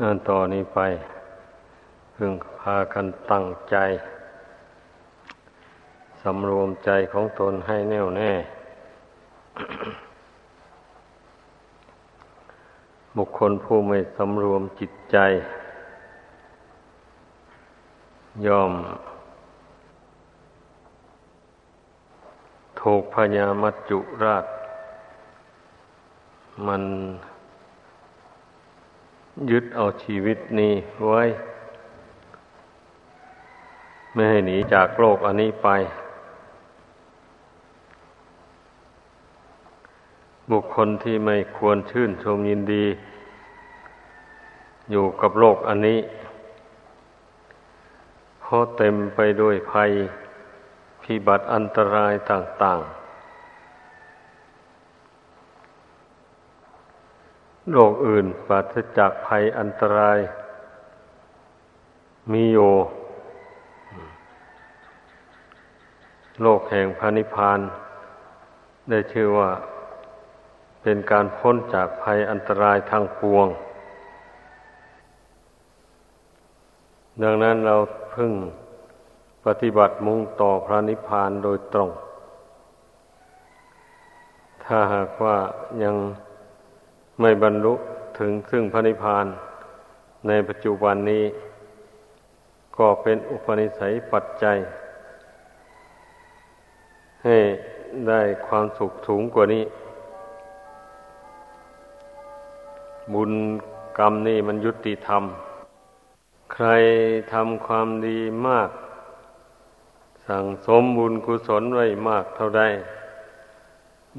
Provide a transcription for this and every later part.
อันต่อนนี้ไป พึงพากันตั้งใจ สำรวมใจของตนให้แน่วแน่ บุคคลผู้ไม่สำรวมจิตใจ ย่อม ถูกพญามัจจุราช มัน ยึดเอาชีวิตนี้ไว้ ไม่ให้หนีจากโลกอันนี้ไป บุคคลที่ไม่ควรชื่นชมยินดี อยู่กับโลกอันนี้เพราะเต็มไปด้วยภัยพิบัติอันตรายต่าง ๆ โลกอื่นปราศจากภัยอันตราย มีอยู่โลกแห่งพระนิพพาน ได้ชื่อว่า เป็นการพ้นจากภัยอันตรายทางปวง ดังนั้นเราพึ่งปฏิบัติมุ่งต่อพระนิพพานโดยตรง ถ้าหากว่ายัง ไม่บรรลุถึงซึ่งพระนิพพานในปัจจุบันนี้ ก็เป็นอุปนิสัยปัจจัย ให้ได้ความสุขสูงกว่านี้ บุญกรรมนี่มันยุติธรรม ใครทำความดีมาก สั่งสมบุญกุศลไว้มากเท่าใด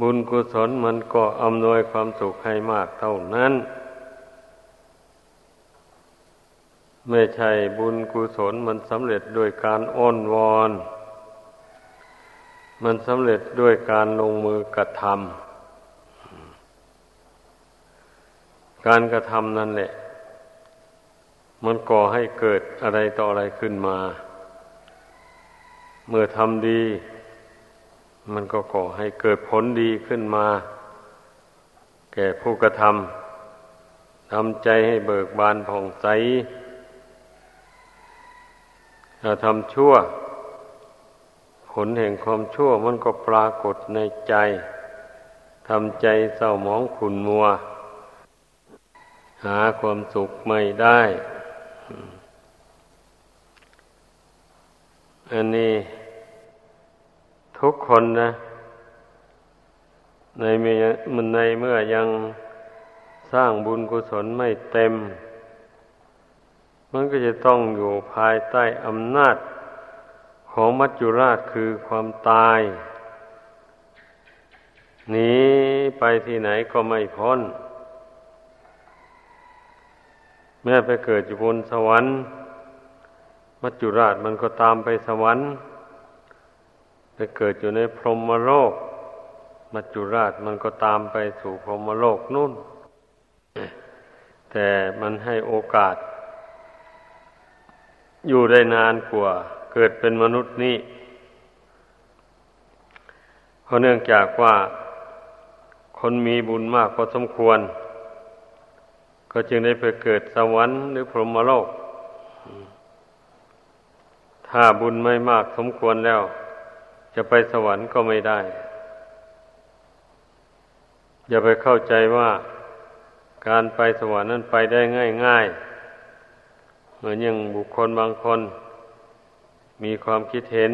บุญกุศลมันก็อำนวยความสุขให้มากเท่านั้น ไม่ใช่บุญกุศลมันสำเร็จด้วยการอ้อนวอน มันสำเร็จด้วยการลงมือกระทำการกระทำนั่นแหละ มันก่อให้เกิดอะไรต่ออะไรขึ้นมา เมื่อทำดี มันก็ก่อให้เกิดผลดีขึ้นมา แก่ผู้กระทำทำใจให้เบิกบานผ่องใสถ้าทำชั่ว ผลแห่งความชั่วมันก็ปรากฏในใจทำใจเศร้าหมองขุนมัว หาความสุขไม่ได้ อันนี้ ทุกคนนะในเมื่อมันในเมื่อยังสร้างบุญกุศลไม่เต็ม มันก็จะต้องอยู่ภายใต้อำนาจของมัจจุราชคือความตายหนีไปที่ไหนก็ไม่พ้น แม้ไปเกิดอยู่บนสวรรค์ มัจจุราชมันก็ตามไปสวรรค์ ไปเกิดอยู่ในพรหมโลก มัจจุราชมันก็ตามไปสู่พรหมโลกนู่น แต่มันให้โอกาส อยู่ได้นานกว่า เกิดเป็นมนุษย์นี่เพราะเนื่องจากว่าคนมีบุญมากพอสมควร ก็จึงได้ไปเกิดสวรรค์หรือพรหมโลก ถ้าบุญไม่มากสมควรแล้ว จะไปสวรรค์ก็ไม่ได้ อย่าไปเข้าใจว่าการไปสวรรค์นั้นไปได้ง่ายๆ เหมือนอย่างบุคคลบางคน มีความคิดเห็น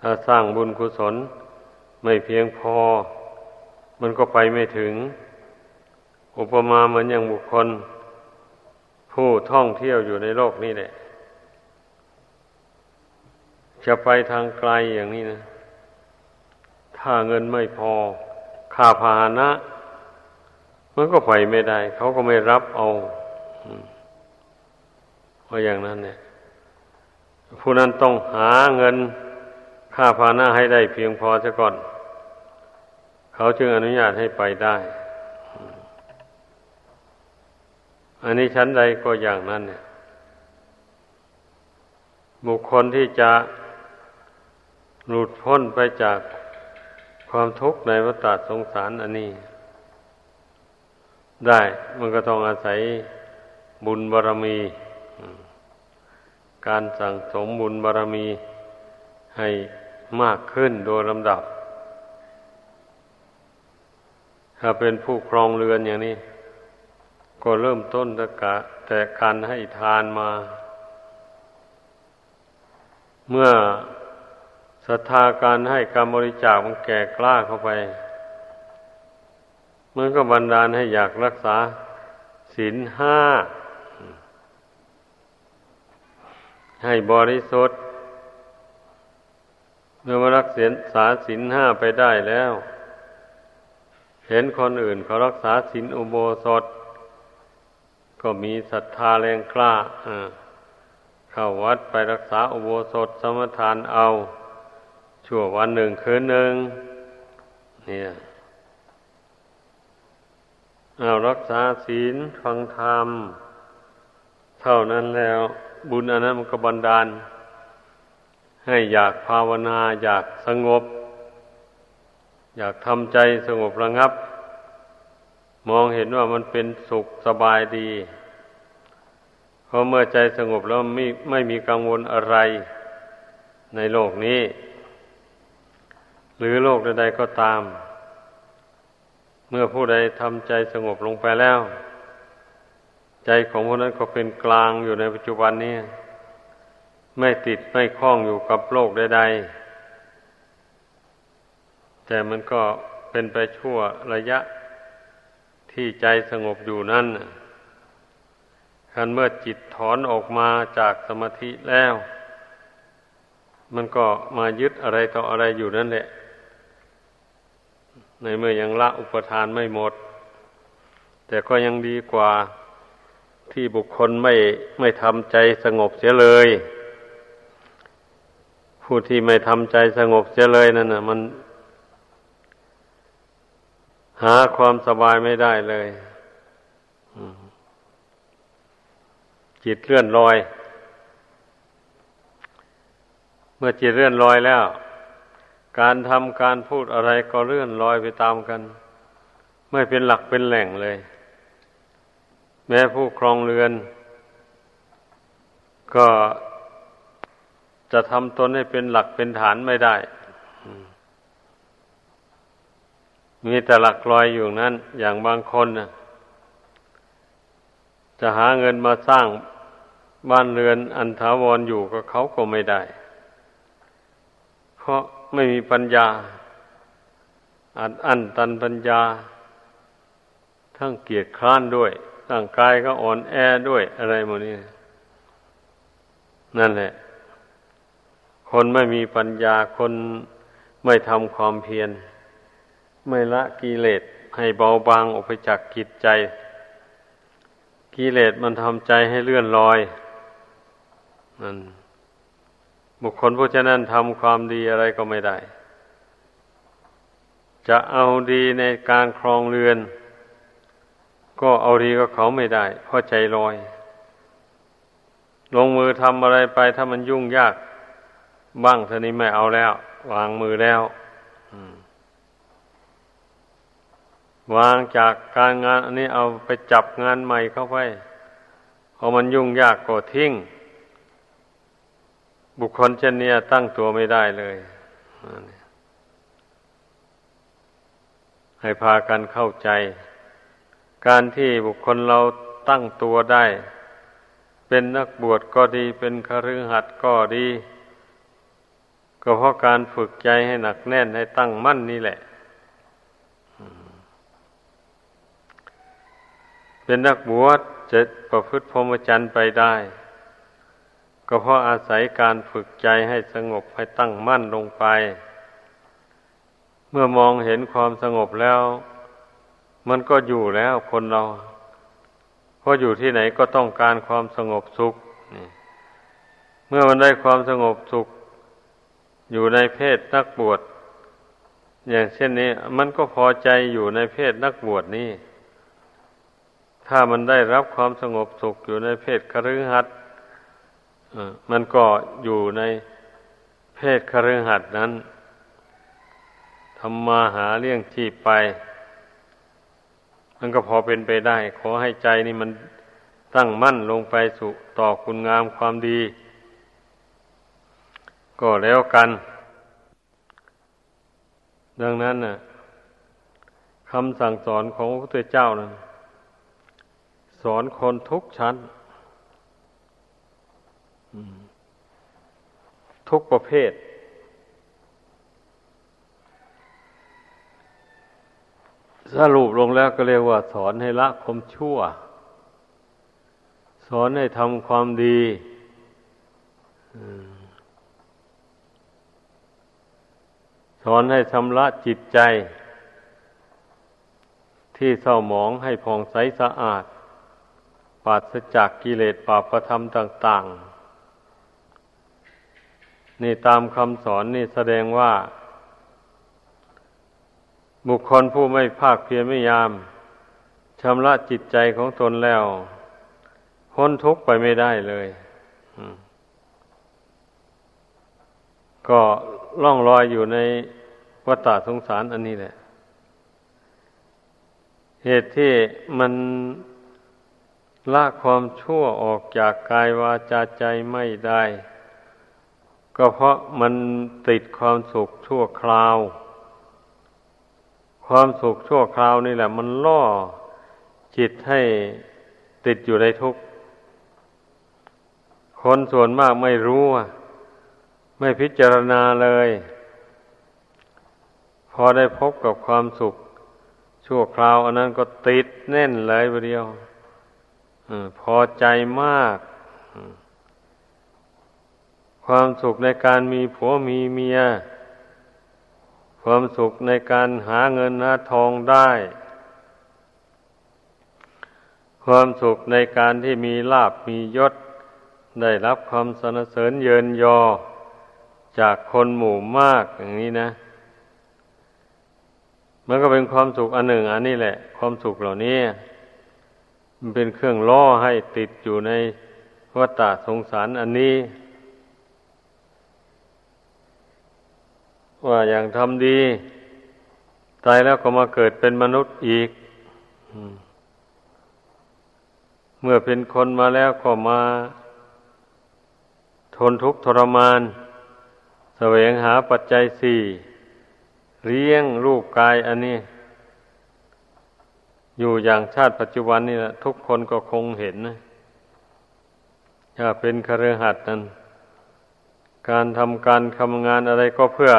ถ้าสร้างบุญกุศลไม่เพียงพอ มันก็ไปไม่ถึง อุปมาเหมือนอย่างบุคคล ผู้ท่องเที่ยวอยู่ในโลกนี้แหละ จะไปทางไกลอย่างนี้นะ ถ้าเงินไม่พอค่าพาหนะ มันก็ไปไม่ได้ เขาก็ไม่รับเอาเพราะอย่างนั้นเนี่ยผู้นั้นต้องหาเงินค่าพาหนะให้ได้เพียงพอซะก่อน เขาจึงอนุญาตให้ไปได้ อันนี้ชั้นใดก็อย่างนั้นเนี่ย บุคคลที่จะ หลุดพ้นไปจากความทุกข์ในวัฏสงสารอันนี้ ได้มันก็ต้องอาศัยบุญบารรมี การสั่งสมบุญบารรมีให้มากขึ้นโดยลำดับ ถ้าเป็นผู้ครองเรือนอย่างนี้ ก็เริ่มต้นแต่การให้ทานมา เมื่อ ศรัทธาการให้การบริจาคมันแก่กล้าเข้าไป มันก็บันดาลให้อยากรักษาศีลห้า ให้บริสุทธิ์เมื่อมารักษาศีลห้าไปได้แล้ว เห็นคนอื่นเขารักษาศีลอุโบสถ ก็มีศรัทธาแรงกล้าเข้าวัดไปรักษาอุโบสถสมทานเอา ชั่ววันหนึ่งคืนหนึ่งเนี่ยเอารักษาศีลฟังธรรม เท่านั้นแล้ว บุญอันนั้นมันก็บันดาล ให้อยากภาวนา อยากสงบ อยากทำใจสงบระงับ มองเห็นว่ามันเป็นสุขสบายดีเพราะเมื่อใจสงบแล้วไม่ไม่มีกังวลอะไรในโลกนี้ หรือโลกใดๆก็ตาม เมื่อผู้ใดทำใจสงบลงไปแล้ว ใจของผู้นั้นก็เป็นกลางอยู่ในปัจจุบันนี้ ไม่ติดไม่คล้องอยู่กับโลกใดๆ แต่มันก็เป็นไปชั่วระยะที่ใจสงบอยู่นั่นคันเมื่อจิตถอนออกมาจากสมาธิแล้ว มันก็มายึดอะไรต่ออะไรอยู่นั่นแหละ ในเมื่อยังละอุปทานไม่หมด แต่ก็ยังดีกว่าที่บุคคลไม่ไม่ทำใจสงบเสียเลย ผู้ที่ไม่ทำใจสงบเสียเลยนั่นน่ะมัน หาความสบายไม่ได้เลยจิตเลื่อนลอย เมื่อจิตเลื่อนลอยแล้ว การทำการพูดอะไรก็เลื่อนลอยไปตามกัน ไม่เป็นหลักเป็นแหล่งเลย แม้ผู้ครองเรือน ก็จะทำตนให้เป็นหลักเป็นฐานไม่ได้ มีแต่หลักลอยอยู่นั้น อย่างบางคนนะจะหาเงินมาสร้างบ้านเรือนอันถาวรอยู่ก็เขาก็ไม่ได้ เพราะ ไม่มีปัญญา อัดอั้นตันปัญญา ทั้งเกียรติคร้านด้วยร่างกายก็อ่อนแอด้วยอะไรหมดนี้นั่นแหละ คนไม่มีปัญญาคนไม่ทำความเพียร ไม่ละกิเลสให้เบาบางออกไปจากกิจใจกิเลสมันทำใจให้เลื่อนลอยนั่น บุคคลผู้ฉะนั้นทำความดีอะไรก็ไม่ได้ จะเอาดีในการครองเรือน ก็เอาดีก็เขาไม่ได้ เพราะใจลอย ลงมือทำอะไรไปถ้ามันยุ่งยาก บ้างท่านี้ไม่เอาแล้ว วางมือแล้ววางจากการงาน อันนี้เอาไปจับงานใหม่เข้าไปพอมันยุ่งยากก็ทิ้ง บุคคลเช่นนี้ตั้งตัวไม่ได้เลยให้พากันเข้าใจ การที่บุคคลเราตั้งตัวได้ เป็นนักบวชก็ดี เป็นคฤหัสถ์ก็ดี ก็เพราะการฝึกใจให้หนักแน่นให้ตั้งมั่นนี่แหละ เป็นนักบวชจะประพฤติพรหมจรรย์ไปได้ ก็เพราะอาศัยการฝึกใจให้สงบให้ตั้งมั่นลงไป เมื่อมองเห็นความสงบแล้ว มันก็อยู่แล้วคนเราเพราะอยู่ที่ไหนก็ต้องการความสงบสุขเมื่อมันได้ความสงบสุข อยู่ในเพศนักบวชอย่างเช่นนี้ มันก็พอใจอยู่ในเพศนักบวชนี้ถ้ามันได้รับความสงบสุขอยู่ในเพศคฤหัสถ์ มันก็อยู่ในเพศคฤหัสนั้นทำมาหาเลี้ยงชีพไป มันก็พอเป็นไปได้ ขอให้ใจนี่มันตั้งมั่นลงไปสู่ต่อคุณงามความดี ก็แล้วกัน ดังนั้นน่ะคำสั่งสอนของพระพุทธเจ้านั้น สอนคนทุกชั้น ทุกประเภท สรุปลงแล้วก็เรียกว่า สอนให้ละความชั่ว สอนให้ทำความดีสอนให้ชำระจิตใจ ที่เศร้าหมองให้ผ่องใสสะอาด ปราศจากกิเลสปาประธรรมต่าง ๆ นี่ตามคำสอนนี่แสดงว่า บุคคลผู้ไม่ภาคเพียรไม่ยามชำระจิตใจของตนแล้ว พ้นทุกข์ไปไม่ได้เลยก็ล่องลอยอยู่ในวัฏสงสารอันนี้แหละ เหตุที่มันละความชั่วออกจากกายวาจาใจไม่ได้ ก็เพราะมันติดความสุขชั่วคราว ความสุขชั่วคราวนี่แหละ มันล่อจิตให้ติดอยู่ในทุกข์ คนส่วนมากไม่รู้ ไม่พิจารณาเลย พอได้พบกับความสุขชั่วคราว อันนั้นก็ติดแน่นเลยไปเดียวพอใจมาก ความสุขในการมีผัวมีเมีย ความสุขในการหาเงินหาทองได้ ความสุขในการที่มีลาบมียศ ได้รับความสนเสริญเยินยอ จากคนหมู่มากอย่างนี้นะ มันก็เป็นความสุขอันหนึ่งอันนี้แหละ ความสุขเหล่านี้มันเป็นเครื่องล่อให้ติดอยู่ในวัฏสงสารอันนี้ ว่าอย่างทำดี ตายแล้วก็มาเกิดเป็นมนุษย์อีก เมื่อเป็นคนมาแล้วก็มา ทนทุกข์ทรมานแสวงหาปัจจัยสี่เลี้ยงรูปกายอันนี้ อยู่อย่างชาติปัจจุบันนี่นะทุกคนก็คงเห็นนะถ้าเป็นคฤหัสถ์นั้น การทำการทำงานอะไรก็เพื่อ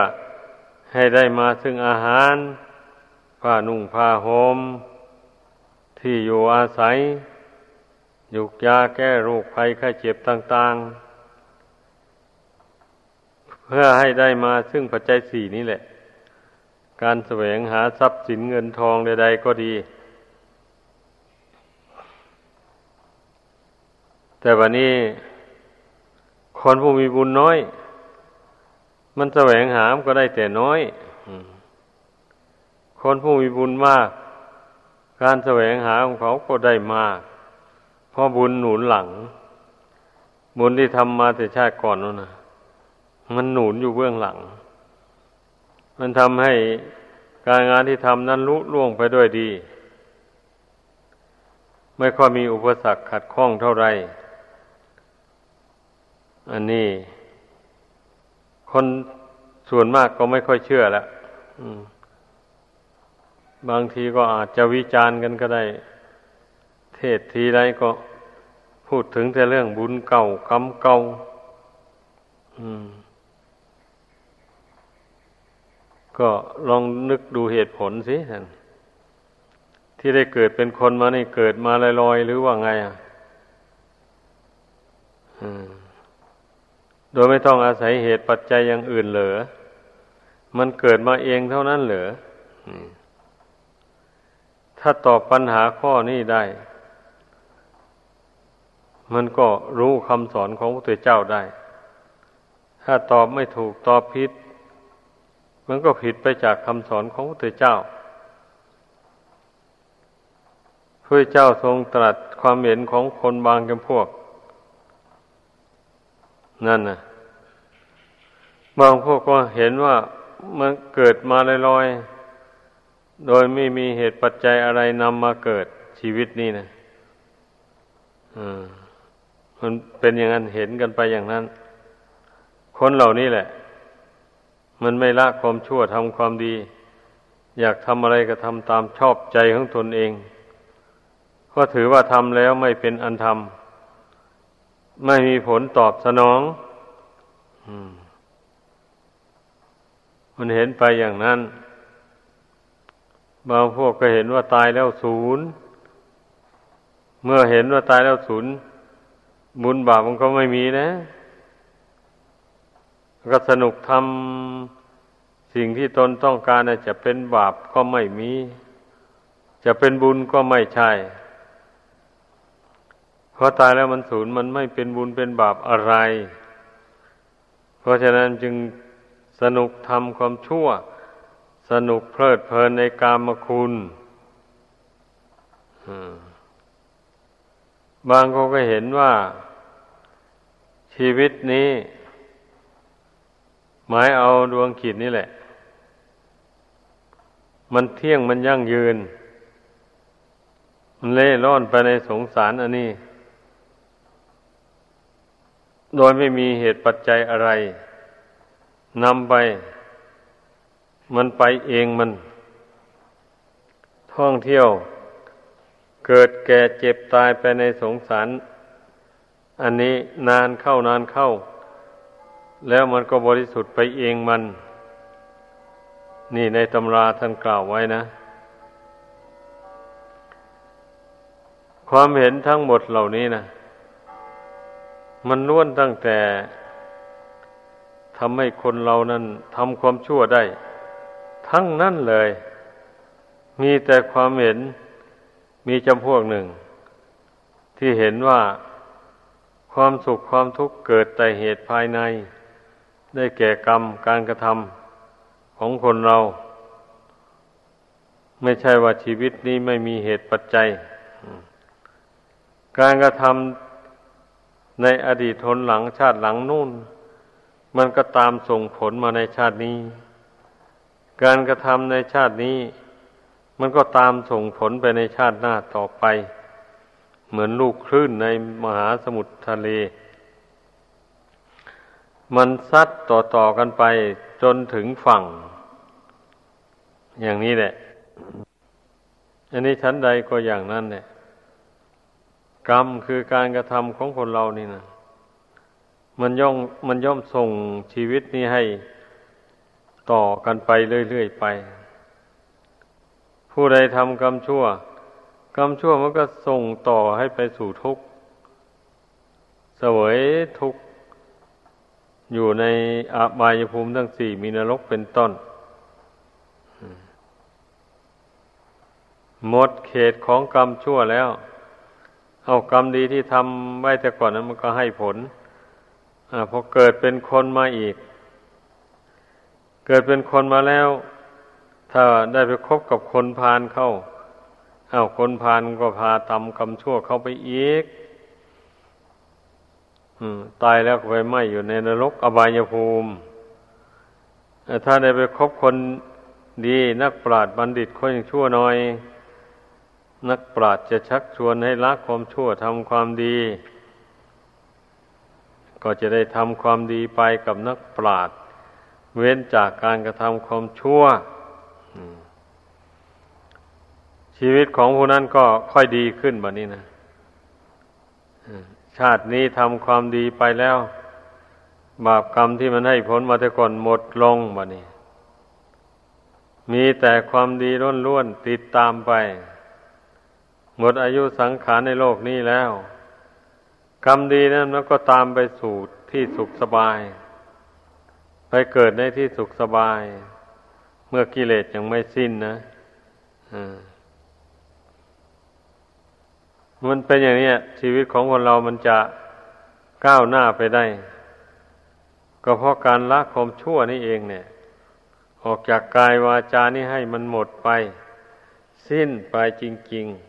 ให้ได้มาซึ่งอาหาร ผ้านุ่งผ้าหม่มที่อยู่อาศัยยุกยาแก้โรคภัยไข้เจ็บต่าง ๆ เพื่อให้ได้มาซึ่งปัจจัยสี่นี้แหละ การแสวงหาทรัพย์สินเงินทองใด ๆ ก็ดี แต่วันนี้คนผู้มีบุญน้อย มันแสวงหามก็ได้แต่น้อยคนผู้มีบุญมาก การแสวงหาของเขาก็ได้มาก เพราะบุญหนุนหลัง บุญที่ทำมาแต่ชาติก่อนนั่นนะมันหนุนอยู่เบื้องหลัง มันทำให้การงานที่ทำนั้นลุล่วงไปด้วยดี ไม่ค่อยมีอุปสรรคขัดข้องเท่าไร อันนี้ คนส่วนมากก็ไม่ค่อยเชื่อแล้วบางทีก็อาจจะวิจารณ์กันก็ได้ เทศทีไรก็พูดถึงแต่เรื่องบุญเก่ากรรมเก่าก็ลองนึกดูเหตุผลสิท่านที่ได้เกิดเป็นคนมานี่เกิดมาลอยๆหรือว่าไง อะ อืม ดยไม่ต้องอาศัยเหตุปัจจัยอย่างอื่นเหลือ มันเกิดมาเองเท่านั้นเหลือ ถ้าตอบปัญหาข้อนี้ได้ มันก็รู้คำสอนของพระพุทธเจ้าได้ ถ้าตอบไม่ถูกตอบผิด มันก็ผิดไปจากคำสอนของพระพุทธเจ้าพระเจ้าทรงตรัสความเห็นของคนบางจำพวก นั่นนะ บางพวกก็เห็นว่ามันเกิดมาลอยๆ โดยไม่มีเหตุปัจจัยอะไรนำมาเกิดชีวิตนี่นะมันเป็นอย่างนั้นเห็นกันไปอย่างนั้น คนเหล่านี้แหละ มันไม่ละความชั่วทำความดี อยากทำอะไรก็ทำตามชอบใจของตนเอง ก็ถือว่าทำแล้วไม่เป็นอันทำไม่มีผลตอบสนองมั มันเห็นไปอย่างนั้น บางพวกก็เห็นว่าตายแล้วศูนย์เมื่อเห็นว่าตายแล้วศูนย์บุญบาปมันก็ไม่มีนะ ก็สนุกทำสิ่งที่ตนต้องการจะเป็นบาปก็ไม่มี จะเป็นบุญก็ไม่ใช่เพราะตายแล้วมันศูนย์มันไม่เป็นบุญเป็นบาปอะไร เพราะฉะนั้นจึง สนุกทำความชั่ว สนุกเพลิดเพลินในกามคุณบางคนก็เห็นว่า ชีวิตนี้ หมายเอาดวงขีดนี่แหละ มันเที่ยงมันยั่งยืน มันเล่ร่อนไปในสงสารอันนี้ โดยไม่มีเหตุปัจจัยอะไร นำไป มันไปเองมัน ท่องเที่ยว เกิดแก่เจ็บตายไปในสงสาร อันนี้นานเข้านานเข้า แล้วมันก็บริสุทธิ์ไปเองมัน นี่ในตำราท่านกล่าวไว้นะ ความเห็นทั้งหมดเหล่านี้นะมันล้วนตั้งแต่ ทำให้คนเรานั้นทำความชั่วได้ ทั้งนั้นเลย มีแต่ความเห็นมีจำพวกหนึ่ง ที่เห็นว่าความสุขความทุกข์เกิดแต่เหตุภายใน ได้แก่กรรมการกระทำของคนเรา ไม่ใช่ว่าชีวิตนี้ไม่มีเหตุปัจจัย การกระทำในอดีตทนหลังชาติหลังนู่น มันก็ตามส่งผลมาในชาตินี้ การกระทำในชาตินี้ มันก็ตามส่งผลไปในชาติหน้าต่อไป เหมือนลูกคลื่นในมหาสมุทรทะเล มันซัดต่อๆกันไปจนถึงฝั่ง อย่างนี้แหละ อันนี้ชั้นใดก็อย่างนั้นเนี่ยกรรมคือการกระทำของคนเรานี่นะ มันย่อมมันย่อมส่งชีวิตนี้ให้ต่อกันไปเรื่อยๆไป ผู้ใดทำกรรมชั่ว กรรมชั่วมันก็ส่งต่อให้ไปสู่ทุกข์เสวยทุกข์อยู่ในอาบายภูมิทั้งสี่มีนรกเป็นต้น หมดเขตของกรรมชั่วแล้ว เอากรรมดีที่ทำไว้แต่ก่อนนั้นมันก็ให้ผล อพอเกิดเป็นคนมาอีก เกิดเป็นคนมาแล้ว ถ้าได้ไปคบกับคนพาลเข้าอา้าวคนพาลก็พาทำกรรมชั่วเข้าไปอีกตายแล้วก็ไปไหมอยู่ในนรกอบายภูมิถ้าได้ไปคบคนดีนักปราชญ์บัณฑิตคนยังชั่วน้อย นักปราชญ์จะชักชวนให้ละความชั่วทำความดี ก็จะได้ทำความดีไปกับนักปราชญ์เว้นจากการกระทำความชั่ว ชีวิตของผู้นั้นก็ค่อยดีขึ้นแบบนี้นะชาตินี้ทำความดีไปแล้ว บาปกรรมที่มันให้ผลมาแต่ก่อนหมดลงแบบนี้ มีแต่ความดีล้วนๆติดตามไป หมดอายุสังขารในโลกนี้แล้ว กรรมดีนั้นมันก็ตามไปสู่ที่สุขสบาย ไปเกิดในที่สุขสบาย เมื่อกิเลสยังไม่สิ้นนะมันเป็นอย่างนี้ชีวิตของคนเรามันจะก้าวหน้าไปได้ ก็เพราะการละความชั่วนี่เองเนี่ย ออกจากกายวาจานี่ให้มันหมดไป สิ้นไปจริง ๆ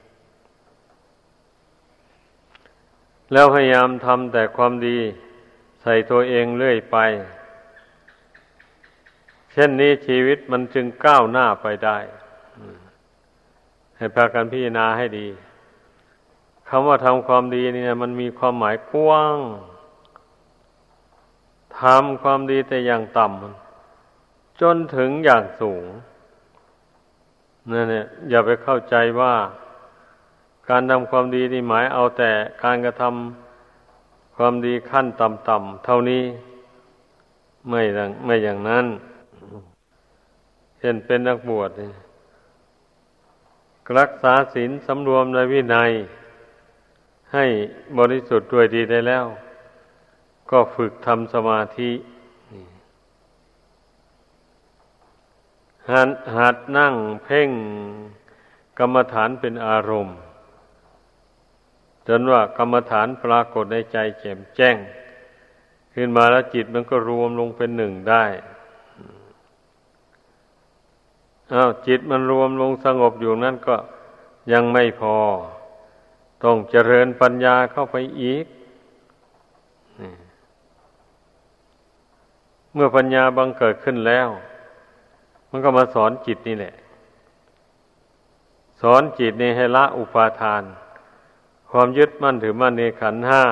แล้วพยายามทำแต่ความดีใส่ตัวเองเรื่อยไป เช่นนี้ชีวิตมันจึงก้าวหน้าไปได้ให้พากันพิจารณาให้ดีคำว่าทำความดีนี่มันมีความหมายกว้างทำความดีแต่อย่างต่ำจนถึงอย่างสูงนั่นเนี่ยอย่าไปเข้าใจว่า การทำความดีนี่หมายเอาแต่การกระทำความดีขั้นต่ำๆเท่านี้ ไม่ไม่อย่างนั้น เช่นเป็นนักบวชรักษาศีลสำรวมในวินัย ให้บริสุทธิ์ด้วยดีได้แล้ว ก็ฝึกทำสมาธิหัดหัดนั่งเพ่งกรรมฐานเป็นอารมณ์ จนว่ากรรมฐานปรากฏในใจแจ่มแจ้ง ขึ้นมาแล้วจิตมันก็รวมลงเป็นหนึ่งได้อ้าวจิตมันรวมลงสงบอยู่นั่นก็ยังไม่พอ ต้องเจริญปัญญาเข้าไปอีก เมื่อปัญญาบังเกิดขึ้นแล้ว มันก็มาสอนจิตนี่แหละ สอนจิตนี่ให้ละอุปาทาน ความยึดมั่นถือมั่นในขันห้า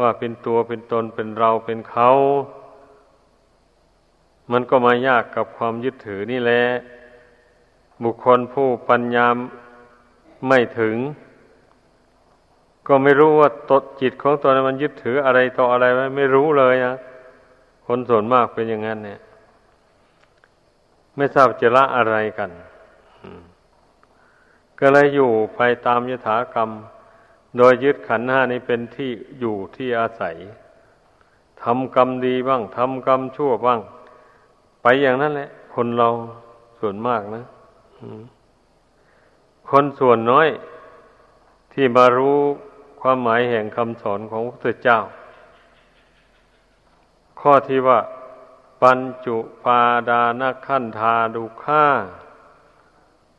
ว่าเป็นตัวเป็นตนเป็นเราเป็นเขา มันก็มายากกับความยึดถือนี่แหละบุคคลผู้ปัญญามไม่ถึง ก็ไม่รู้ว่าตดจิตของตัวนั้นมันยึดถืออะไรต่ออะไรไว้ไม่รู้เลยนะคนส่วนมากเป็นอย่างนั้นเนี่ย ไม่ทราบจะละอะไรกัน ก็เลยอยู่ไปตามยถากรรม โดยยึดขันห้านี้เป็นที่อยู่ที่อาศัยทำกรรมดีบ้างทำกรรมชั่วบ้าง ไปอย่างนั้นแหละ คนเราส่วนมากนะคนส่วนน้อยที่มารู้ความหมายแห่งคำสอนของพระพุทธเจ้า ข้อที่ว่า ปัญจุปาดานขันธาดุข่า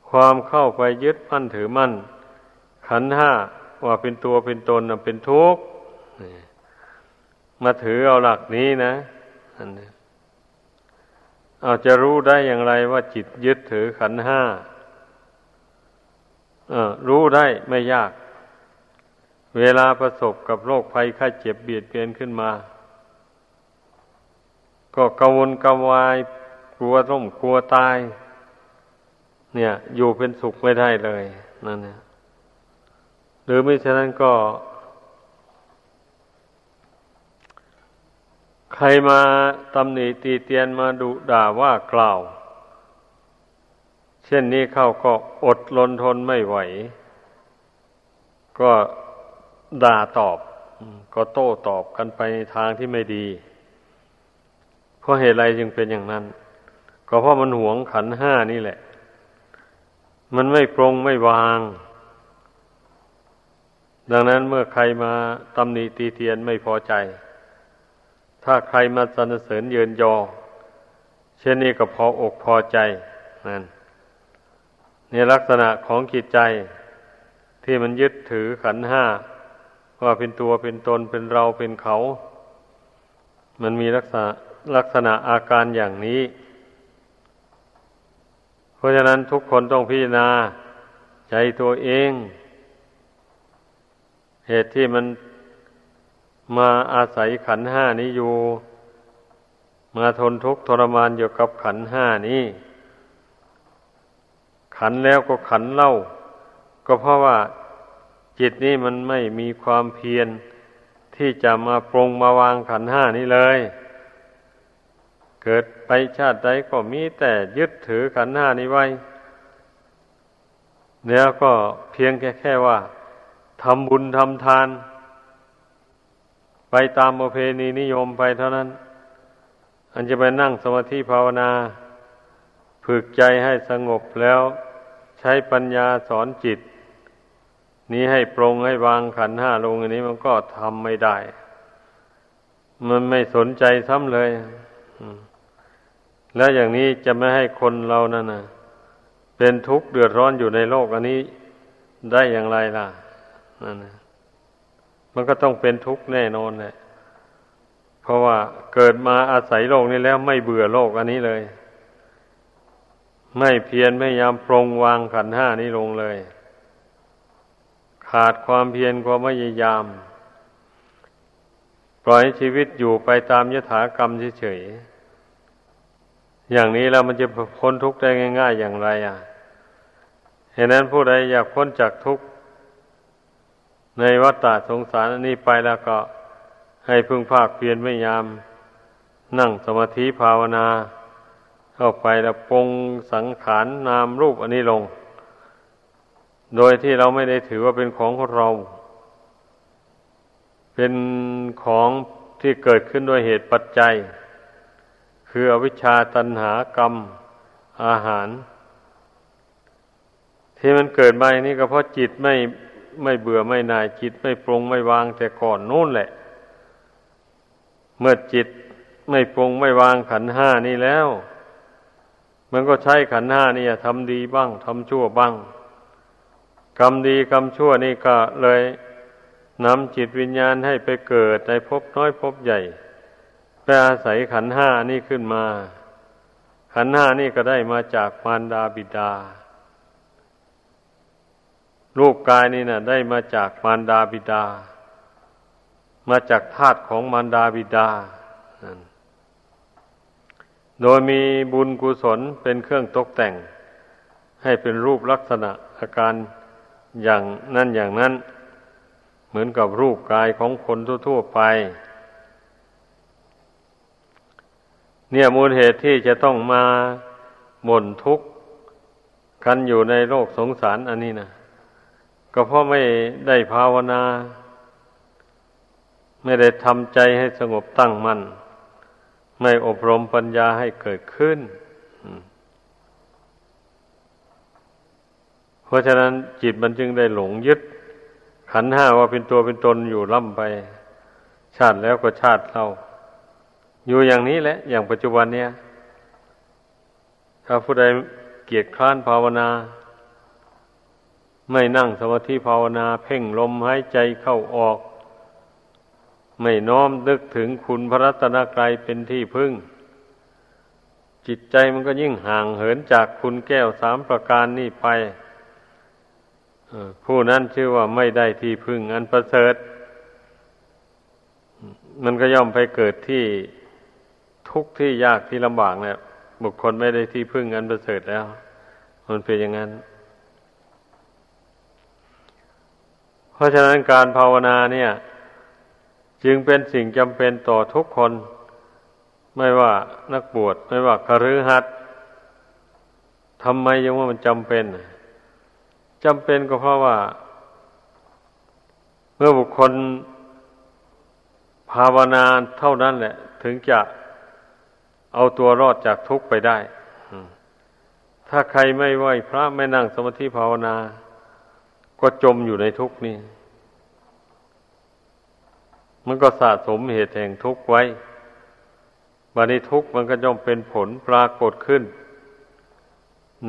ความเข้าไปยึดมั่นถือมั่น ขันห้า ว่าเป็นตัวเป็นตนเป็นทุกข์มาถือเอาหลักนี้นะอันนี้อาจะรู้ได้อย่างไรว่าจิตยึดถือขันห้ารู้ได้ไม่ยาก เวลาประสบกับโรคภัยไข้เจ็บเบียดเบียนขึ้นมา ก็กังวลกังวายกลัวร่มกลัวตาย เนี่ย อยู่เป็นสุขไม่ได้เลยนั่นเนี่ย หรือไม่ฉะนั้นก็ ใครมาตำหนิตีเตียนมาดุด่าว่ากล่าว เช่นนี้เขาก็อดลนทนไม่ไหว ก็ด่าตอบ ก็โต้ตอบกันไปในทางที่ไม่ดี เพราะเหตุไรจึงเป็นอย่างนั้น ก็เพราะมันหวงขันห้านี่แหละ มันไม่ปรงไม่วาง ดังนั้นเมื่อใครมาตำหนิตีเตียนไม่พอใจ ถ้าใครมาสรรเสริญเยินยอ เช่นนี้ก็พออกพอใจนั่นนี่ลักษณะของจิตใจที่มันยึดถือขันห้าว่าเป็นตัวเป็นตนเป็นเราเป็นเขา มันมีลักษณะลักษณะอาการอย่างนี้ เพราะฉะนั้นทุกคนต้องพิจารณาใจตัวเอง เหตุที่มันมาอาศัยขันห้านี้อยู่ มาทนทุกข์ทรมานอยู่กับขันห้านี้ ขันแล้วก็ขันเล่า ก็เพราะว่าจิตนี้มันไม่มีความเพียรที่จะมาปรงมาวางขันห้านี้เลย เกิดไปชาติใดก็มีแต่ยึดถือขันห้านี้ไว้ แล้วก็เพียงแค่แค่ว่า ทำบุญทำทาน ไปตามโมเพณีนิยมไปเท่านั้น อันจะไปนั่งสมาธิภาวนา ฝึกใจให้สงบแล้วใช้ปัญญาสอนจิต นี้ให้ปรงให้วางขันห้าลงอันนี้มันก็ทำไม่ได้ มันไม่สนใจซ้ำเลยแล้วอย่างนี้จะไม่ให้คนเรานั่นนะเป็นทุกข์เดือดร้อนอยู่ในโลกอันนี้ได้อย่างไรล่ะ นั่นนะมันก็ต้องเป็นทุกข์แน่นอนแหละเพราะว่าเกิดมาอาศัยโลกนี้แล้วไม่เบื่อโลกอันนี้เลย ไม่เพียรพยายามปรงวางขันห้านี้ลงเลย ขาดความเพียรความพยายาม ปล่อยชีวิตอยู่ไปตามยถากรรมเฉยๆอย่างนี้แล้วมันจะพ้นทุกข์ได้ง่าย ๆ อย่างไร อะเหตุนั้นผู้ใดอยากพ้นจากทุกข์ ในวัฏฏะสงสารอันนี้ไปแล้วก็ให้พึงภาคเพียรพยายาม นั่งสมาธิภาวนา เข้าไปแล้วปงสังขารนามรูปอันนี้ลง โดยที่เราไม่ได้ถือว่าเป็นของของเรา เป็นของที่เกิดขึ้นด้วยเหตุปัจจัย คืออวิชชาตันหากรรมอาหาร ที่มันเกิดมาอย่างนี้ก็เพราะจิตไม่ ไม่เบื่อไม่นายจิตไม่ปรงไม่วางแต่ก่อนนู่นแหละ เมื่อจิตไม่ปรงไม่วางขันห้านี่แล้ว มันก็ใช้ขันห้านี่ทำดีบ้างทำชั่วบ้างกรรมดีกรรมชั่วนี่ก็เลยนำจิตวิญญาณให้ไปเกิดในภพน้อยภพใหญ่ไปอาศัยขันห้านี่ขึ้นมา ขันห้านี่ก็ได้มาจากมารดาบิดา รูปกายนี่นะได้มาจากมารดาบิดา มาจากธาตุของมารดาบิดา โดยมีบุญกุศลเป็นเครื่องตกแต่ง ให้เป็นรูปลักษณะอาการอย่างนั้นอย่างนั้น เหมือนกับรูปกายของคนทั่วๆไป เนี่ยมูลเหตุที่จะต้องมาบ่นทุกข์กันอยู่ในโลกสงสารอันนี้นะ ก็เพราะไม่ได้ภาวนา ไม่ได้ทำใจให้สงบตั้งมัน่นไม่อบรมปัญญาให้เกิดขึ้น เพราะฉะนั้นจิตมันจึงได้หลงยึด ขันห้าว่าเป็นตัวเป็นตนอยู่ล่ำไป ชาติแล้วก็ชาติเราอยู่อย่างนี้แหละ อย่างปัจจุบันเนี้ยถ้าผู้ใดเกียจคร้านภาวนา ไม่นั่งสมาธิภาวนา เพ่งลมหายใจเข้าออก ไม่น้อมนึกถึงคุณพระรัตนกรัยเป็นที่พึ่ง จิตใจมันก็ยิ่งห่างเหินจากคุณแก้วสามประการนี้ไปผู้นั้นชื่อว่าไม่ได้ที่พึ่งอันประเสริฐ มันก็ย่อมไปเกิดที่ทุกข์ที่ยากที่ลำบากเนี่ยบุคคลไม่ได้ที่พึ่งอันประเสริฐแล้ว มันเป็นอย่างนั้น เพราะฉะนั้นการภาวนาเนี่ย จึงเป็นสิ่งจำเป็นต่อทุกคน ไม่ว่านักบวชไม่ว่าคฤหัสถ์ทำไมยังว่ามันจำเป็นจำเป็นก็เพราะว่า เมื่อบุคคลภาวนาเท่านั้นแหละ ถึงจะเอาตัวรอดจากทุกข์ไปได้ ถ้าใครไม่ไหวพระไม่นั่งสมาธิภาวนา ก็จมอยู่ในทุกนี้มันก็สะสมเหตุแห่งทุกข์ไว้บันนี้ทุกข์มันก็ย่อมเป็นผลปรากฏขึ้น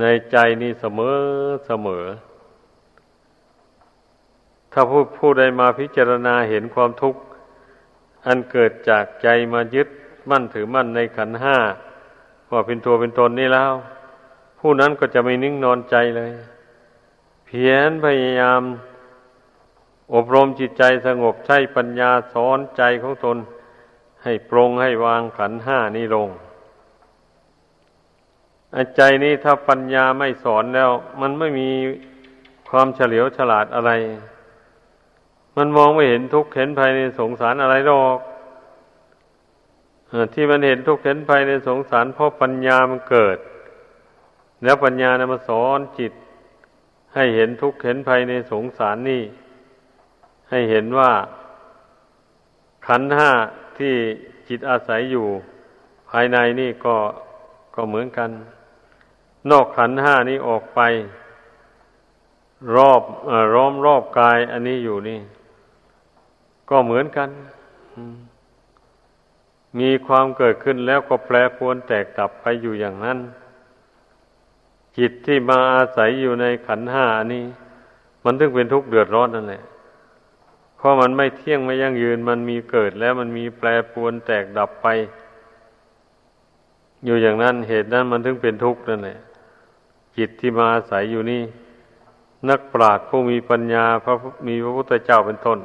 ในใจนี้เสมอเสมอ ถ้าผู้ผู้ใดมาพิจารณาเห็นความทุกข์ อันเกิดจากใจมายึดมั่นถือมั่นในขันห้าว่าเป็นตัวเป็นตนนี่แล้ว ผู้นั้นก็จะไม่นิ่งนอนใจเลย พียรพยายาม อบรมจิตใจสงบใช้ปัญญาสอนใจของตน ให้ปรงให้วางขันห้านี้ลงใจนี้ถ้าปัญญาไม่สอนแล้ว มันไม่มีความเฉลียวฉลาดอะไร มันมองไม่เห็นทุกข์เห็นภายในสงสารอะไรหรอกที่มันเห็นทุกข์เห็นภายในสงสารเพราะปัญญามันเกิด แล้วปัญญานะมาสอนจิต ให้เห็นทุกข์เห็นภัยในสงสารนี่ ให้เห็นว่าขันห้าที่จิตอาศัยอยู่ภายในนี่ก็ก็เหมือนกัน นอกขันห้านี้ออกไป รอบอร้อมรอบกายอันนี้อยู่นี่ ก็เหมือนกัน มีความเกิดขึ้นแล้วก็แปรปรวนแตกดับไปอยู่อย่างนั้น จิตที่มาอาศัยอยู่ในขันห้านี้ มันถึงเป็นทุกข์เดือดร้อนนั่นแหละ เพราะมันไม่เที่ยงไม่ยั่งยืน มันมีเกิดแล้วมันมีแปรปรวนแตกดับไป อยู่อย่างนั้นเหตุนั้นมันถึงเป็นทุกข์นั่นแหละ จิตที่มาอาศัยอยู่นี่ นักปราชญ์ผู้มีปัญญาพระมีพระพุทธเจ้าเป็นต้น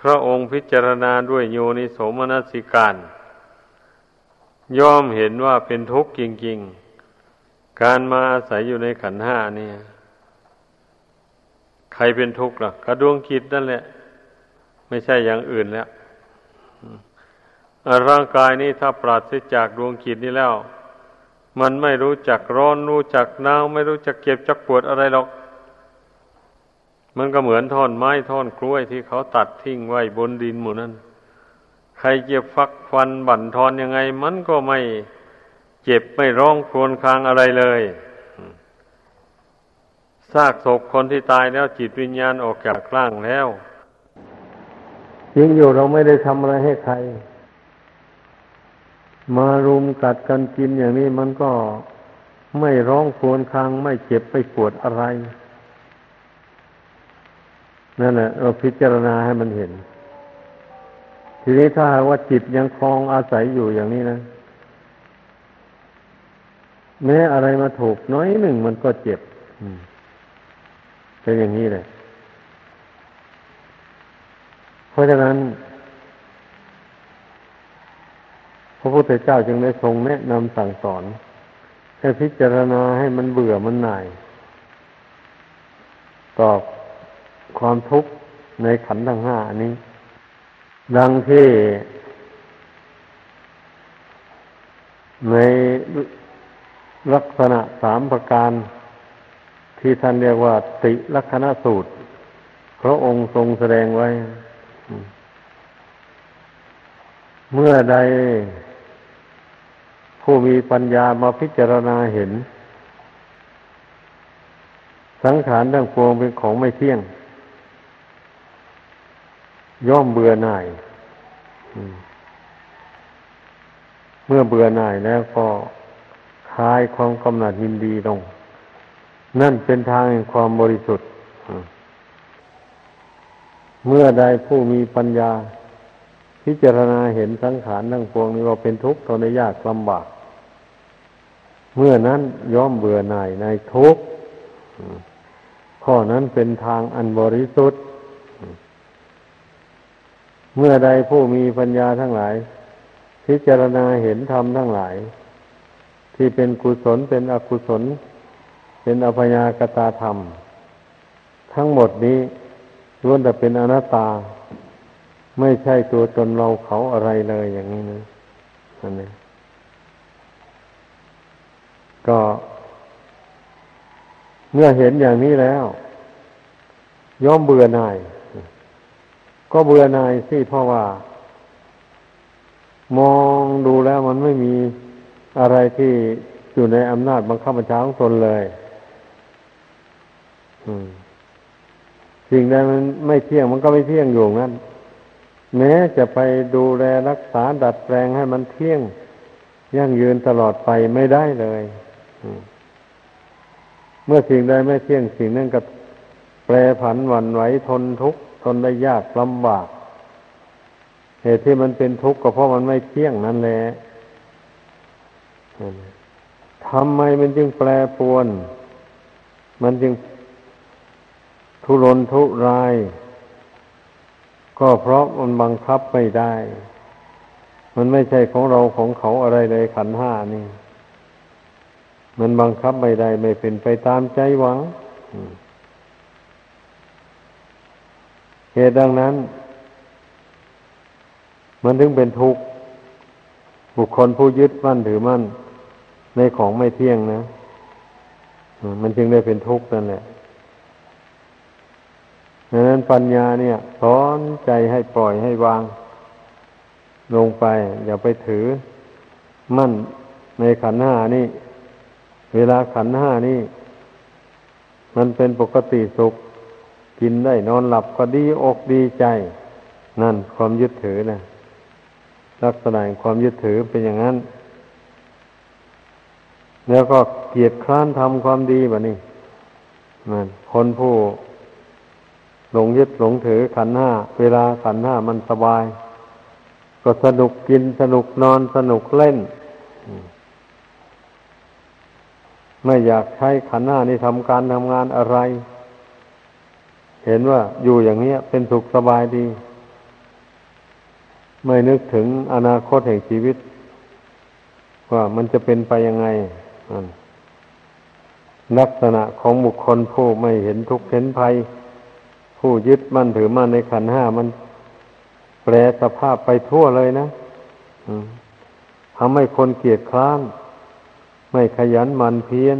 พระองค์พิจารณาด้วยโยนิโสมนสิการ ย่อมเห็นว่าเป็นทุกข์จริง ๆ การมาอาศัยอยู่ในขันห้านี่ใครเป็นทุกข์ล่ะกระดวงคิดนั่นแหละ ไม่ใช่อย่างอื่นแล้วร่างกายนี้ถ้าปราศจากดวงขีดนี้แล้ว มันไม่รู้จักร้อนรู้จักหนาวไม่รู้จักเก็บจักปวดอะไรหรอก มันก็เหมือนท่อนไม้ท่อนกล้วยที่เขาตัดทิ้งไว้บนดินหมู่นั้น ใครเจ็บฟักฟันบั่นทอนยังไง มันก็ไม่ เจ็บไม่ร้องครวญครางอะไรเลยซากศพคนที่ตายแล้วจิตวิญญาณออกจากร่างแล้วยิงอยู่เราไม่ได้ทำอะไรให้ใคร มารุมกัดกันกินอย่างนี้มันก็ไม่ร้องครวญครางไม่เจ็บไม่ปวดอะไรนั่นแหละเราพิจารณาให้มันเห็น ทีนี้ถ้าว่าจิตยังคลองอาศัยอยู่อย่างนี้นะ แม้อะไรมาถูกน้อยหนึ่งมันก็เจ็บเป็นอย่างนี้เลยเพราะฉะนั้น พระพุทธเจ้าจึงได้ทรงแนะนำสั่งสอน ให้พิจารณาให้มันเบื่อมันหน่ายต่อความทุกข์ในขันธ์ทั้งห้าอันี้ ดังที่ใน ลักษณะสามประการที่ท่านเรียกว่า ติลักษณะสูตร พระองค์ทรงแสดงไว้ เมื่อใดผู้มีปัญญามาพิจารณาเห็น สังขารทั้งปวงเป็นของไม่เที่ยง ย่อมเบื่อหน่ายเมื่อเบื่อหน่ายแล้วก็ ลายความกำหนัดยินดีลง นั่นเป็นทางแห่งความบริสุทธิ์ เมื่อใดผู้มีปัญญา พิจารณาเห็นสังขารทั้งปวงนี้ว่าเป็นทุกข์ทนยากลำบาก เมื่อนั้นย่อมเบื่อหน่ายในทุกข์ข้อนั้นเป็นทางอันบริสุทธิ์ เมื่อใดผู้มีปัญญาทั้งหลาย พิจารณาเห็นธรรมทั้งหลาย ที่เป็นกุศลเป็นอกุศล เป็นอภยากตาธรรม ทั้งหมดนี้ล้วนแต่เป็นอนัตตา ไม่ใช่ตัวตนเราเขาอะไรเลยอย่างนี้นะอันนี้ก็ เมื่อเห็นอย่างนี้แล้ว ย่อมเบื่อหน่าย ก็เบื่อหน่ายสิเพราะว่า มองดูแล้วมันไม่มี อะไรที่อยู่ในอำนาจบังคับบัญชาของตนเลยสิ่งใดมันไม่เที่ยงมันก็ไม่เที่ยงอยู่งั้น แม้จะไปดูแลรักษาดัดแปลงให้มันเที่ยง ยั่งยืนตลอดไปไม่ได้เลยเมื่อสิ่งใดไม่เที่ยงสิ่งนั้นก็แปรผันหวั่นไหวทนทุกข์ทนได้ยากลำบาก เหตุที่มันเป็นทุกข์ก็เพราะมันไม่เที่ยงนั่นแหละ ทำไมมันจึงแปรปวน มันจึงทุรนทุราย ก็เพราะมันบังคับไม่ได้ มันไม่ใช่ของเราของเขาอะไรเลยขันห้านี่ มันบังคับไม่ได้ ไม่เป็นไปตามใจหวังเหตุดังนั้น มันถึงเป็นทุกข์บุคคลผู้ยึดมั่นถือมั่น ในของไม่เที่ยงนะมันจึงได้เป็นทุกข์นั่นแหละดังนั้นปัญญาเนี่ยสอนใจให้ปล่อยให้วาง ลงไป อย่าไปถือ มั่นในขันห้านี่ เวลาขันห้านี่ มันเป็นปกติสุข กินได้นอนหลับก็ดีอกดีใจ นั่นความยึดถือนะลักษณะความยึดถือเป็นอย่างนั้น แล้วก็เกียดคร้านทำความดีแบบนี้นั่นคนผู้หลงยึดหลงถือขันห้า เวลาขันห้ามันสบาย ก็สนุกกินสนุกนอนสนุกเล่น ไม่อยากใช้ขันห้านี้ทำการทำงานอะไร เห็นว่าอยู่อย่างนี้เป็นสุขสบายดี ไม่นึกถึงอนาคตแห่งชีวิต ว่ามันจะเป็นไปยังไง ลักษณะของบุคคลผู้ไม่เห็นทุกข์เห็นภัย ผู้ยึดมั่นถือมั่นในขันห้ามัน แปรสภาพไปทั่วเลยนะทำให้คนเกียดคร้าน ไม่ขยันหมั่นเพียร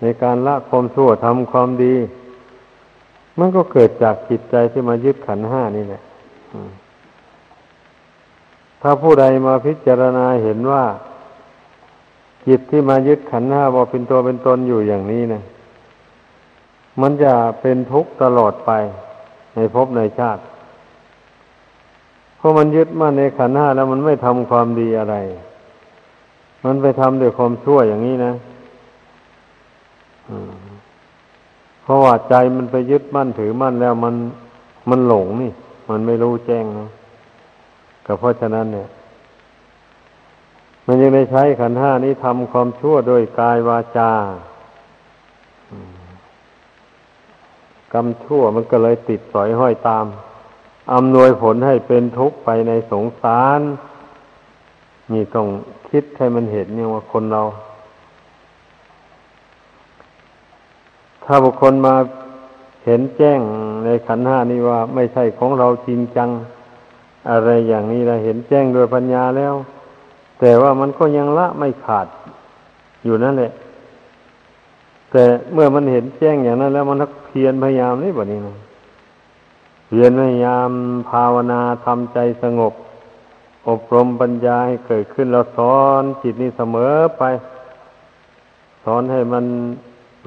ในการละความชั่วทำความดี มันก็เกิดจากจิตใจที่มายึดขันห้านี่แหละถ้าผู้ใดมาพิจารณาเห็นว่า จิตที่มายึดขันห้าว่าเป็นตัวเป็นตนอยู่อย่างนี้นะมันจะเป็นทุกข์ตลอดไป ในภพในชาติ เพราะมันยึดมั่นในขันห้าแล้วมันไม่ทำความดีอะไร มันไปทำด้วยความชั่วอย่างนี้นะเพราะว่าใจมันไปยึดมั่นถือมั่นแล้วมันมันหลงนี่ มันไม่รู้แจ้งนะก็เพราะฉะนั้นเนี่ย มันยังได้ใช้ขันห้านี้ทำความชั่วโดยกายวาจากรรมชั่วมันก็เลยติดสอยห้อยตามอำนวยผลให้เป็นทุกข์ไปในสงสาร นี่ต้องคิดให้มันเห็นเนี่ยว่าคนเรา ถ้าบุคคลมาเห็นแจ้งในขันห้านี้ว่า ไม่ใช่ของเราจริงจัง อะไรอย่างนี้เราเห็นแจ้งโดยปัญญาแล้ว แต่ว่ามันก็ยังละไม่ขาดอยู่นั่นแหละ แต่เมื่อมันเห็นแจ้งอย่างนั้น แล้วมันเพียรพยายามนี่แบบนี้นะเพียรพยายามภาวนาทำใจสงบ อบรมปัญญาให้เกิดขึ้นแล้วสอนจิตนี้เสมอไป สอนให้มัน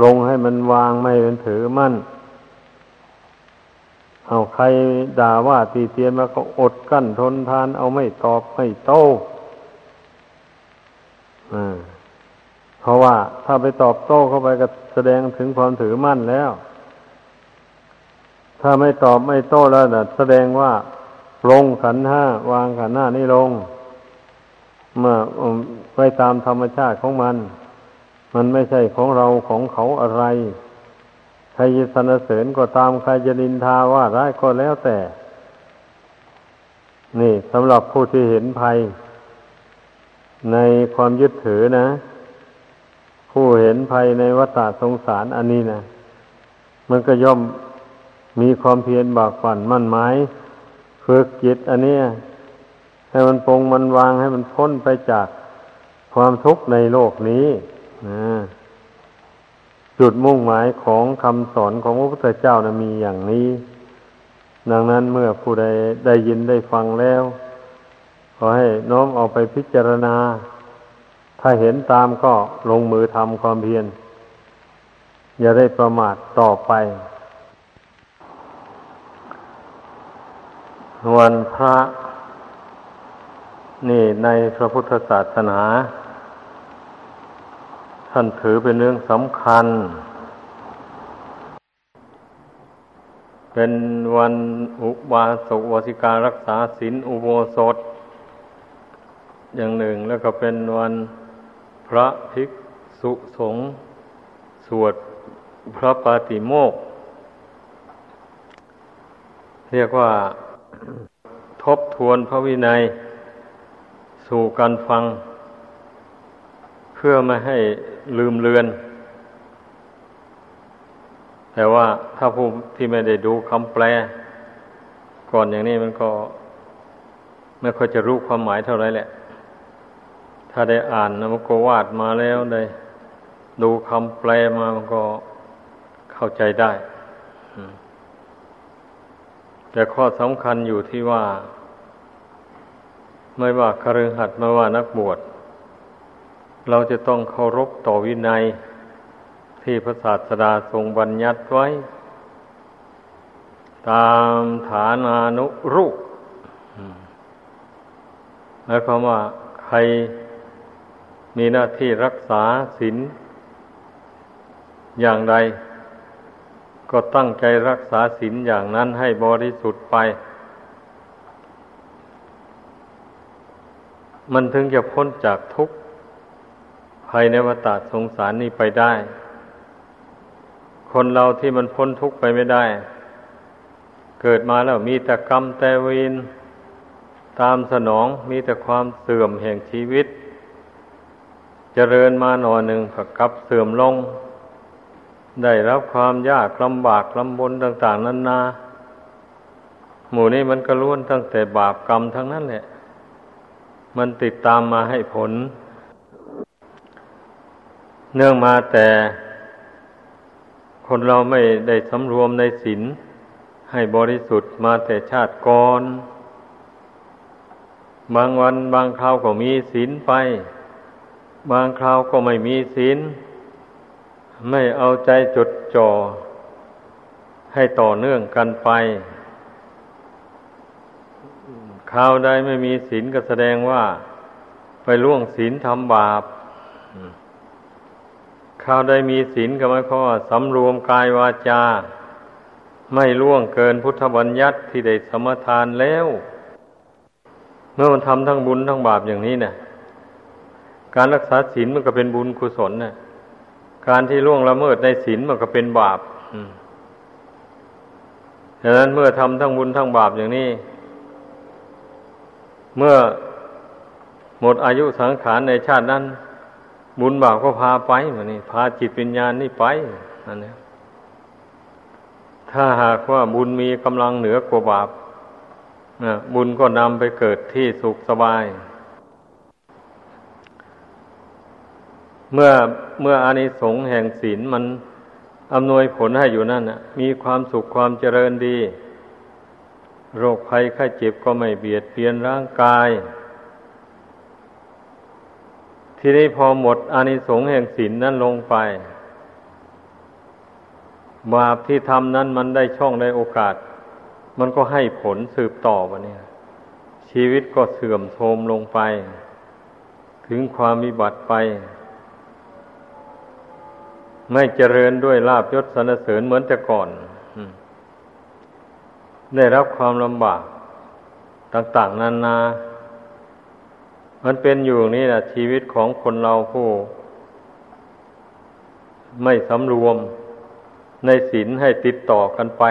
ลงให้มันวางไม่เป็นถือมั่น เอาใครด่าว่าตีเตียนมาก็อดกั้นทนทาน เอาไม่ตอบไม่โต้ เพราะว่าถ้าไปตอบโต้เข้าไปก็แสดงถึงความถือมั่นแล้ว ถ้าไม่ตอบไม่โต้แล้วนะแสดงว่าลงขันห้าวางขันห้านี่ลงเมื่อไปตามธรรมชาติของมัน มันไม่ใช่ของเราของเขาอะไร ใครจะสนเสริญก็ตามใครจะนินทาว่าร้ายก็แล้วแต่ นี่สำหรับผู้ที่เห็นภัย ในความยึดถือนะ ผู้เห็นภัยในวัฏสงสารอันนี้นะมันก็ย่อมมีความเพียรบากฝันมั่นหมายฝึกจิตอันนี้ให้มันปรงมันวางให้มันพ้นไปจากความทุกข์ในโลกนี้นะจุดมุ่งหมายของคำสอนของพระพุทธเจ้านะมีอย่างนี้ ดังนั้นเมื่อผู้ใดได้ยินได้ฟังแล้ว ขอให้น้อมเอาไปพิจารณา ถ้าเห็นตามก็ลงมือทำความเพียร อย่าได้ประมาทต่อไป วันพระ นี่ในพระพุทธศาสนา ท่านถือเป็นเรื่องสำคัญ เป็นวันอุบาสกวสิการรักษาศีลอุโบสถ อย่างหนึ่งแล้วก็เป็นวันพระภิกษุสงฆ์สวดพระปาติโมก เรียกว่าทบทวนพระวินัย สู่การฟัง เพื่อไม่ให้ลืมเลือน แต่ว่าถ้าผู้ที่ไม่ได้ดูคำแปล ก่อนอย่างนี้มันก็ ไม่ค่อยจะรู้ความหมายเท่าไรแหละ ถ้าได้อ่านนะมันก็วาดมาแล้วได้ ดูคำแปลมามันก็เข้าใจได้แต่ข้อสำคัญอยู่ที่ว่า ไม่ว่าคฤหัสถ์ไม่ว่านักบวช เราจะต้องเคารพต่อวินัย ที่พระศาสดาทรงบัญญัติไว้ ตามฐานานุรูปแล้วคำว่าใคร มีหน้าที่รักษาศีลอย่างใด ก็ตั้งใจรักษาศีลอย่างนั้นให้บริสุทธิ์ไป มันถึงจะพ้นจากทุกข์ภภัยในวัฏสงสารนี้ไปได้ คนเราที่มันพ้นทุกข์ไปไม่ได้ เกิดมาแล้วมีแต่กรรมแต่วินตามสนองมีแต่ความเสื่อมแห่งชีวิต จริญมาหน่อหนึ่งก็กลับเสื่อมลง ได้รับความยากลำบากลำบนต่าง ๆ นานาหมู่นี้มันก็ล้วนตั้งแต่บาปกรรมทั้งนั้นแหละ มันติดตามมาให้ผล เนื่องมาแต่คนเราไม่ได้สำรวมในศีลให้บริสุทธิ์มาแต่ชาติก่อน บางวันบางคราวก็มีศีลไป บางคราวก็ไม่มีศีล ไม่เอาใจจดจ่อ ให้ต่อเนื่องกันไป คราวใดไม่มีศีลก็แสดงว่า ไปล่วงศีลทำบาปคราวใดมีศีลก็หมายความว่าสำรวมกายวาจา ไม่ล่วงเกินพุทธบัญญัติที่ได้สมทานแล้ว เมื่อมันทำทั้งบุญทั้งบาปอย่างนี้เนี่ย การรักษาศีลมันก็เป็นบุญกุศลเนี่ยการที่ล่วงละเมิดในศีลมันก็เป็นบาปดังนั้นเมื่อทำทั้งบุญทั้งบาปอย่างนี้ เมื่อหมดอายุสังขารในชาตินั้น บุญบาปก็พาไปมานี่พาจิตวิญญาณนี่ไปอันนี้ถ้าหากว่าบุญมีกำลังเหนือกว่าบาปบุญก็นำไปเกิดที่สุขสบาย เมื่อเมื่ออานิสงส์แห่งศีลมันอำนวยผลให้อยู่นั่นนะมีความสุขความเจริญดี โรคภัยไข้เจ็บก็ไม่เบียดเบียนร่างกาย ทีนี้พอหมดอานิสงส์แห่งศีลนั้นลงไป บาปที่ทำนั้นมันได้ช่องได้โอกาส มันก็ให้ผลสืบต่อวะเนี่ย ชีวิตก็เสื่อมโทรมลงไป ถึงความมีบัติไป ไม่เจริญด้วยลาบยศสรรเสริญเหมือนแต่ก่อนได้รับความลำบาก ต่างๆนานานามันเป็นอยู่นี่แหละชีวิตของคนเราผู้ ไม่สำรวมในศีลให้ติดต่อกันไป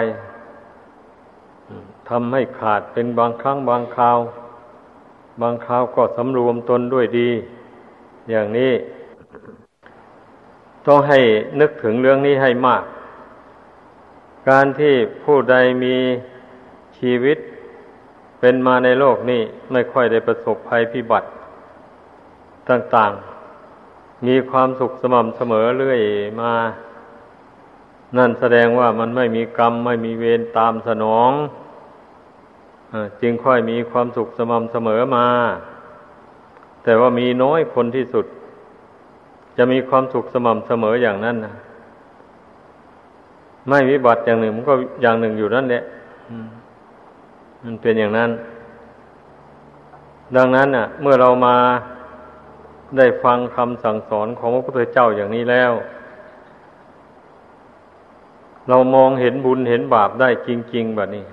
ทำให้ขาดเป็นบางครั้งบางคราว บางคราวก็สำรวมตนด้วยดี อย่างนี้ ต้องให้นึกถึงเรื่องนี้ให้มาก การที่ผู้ใดมีชีวิตเป็นมาในโลกนี้ไม่ค่อยได้ประสบภัยพิบัติ ต่างๆ มีความสุขสม่ำเสมอเรื่อยมา นั่นแสดงว่ามันไม่มีกรรม ไม่มีเวรตามสนองจึงค่อยมีความสุขสม่ำเสมอมา แต่ว่ามีน้อยคนที่สุด จะมีความสุขสม่ำเสมออย่างนั้นนะไม่วิบัติอย่างหนึ่งมันก็อย่างหนึ่งอยู่นั่นแหละมันเป็นอย่างนั้น ดังนั้นอะ เมื่อเรามาได้ฟังคำสั่งสอนของพระพุทธเจ้าอย่างนี้แล้ว เรามองเห็นบุญเห็นบาปได้จริง ๆแบบนี้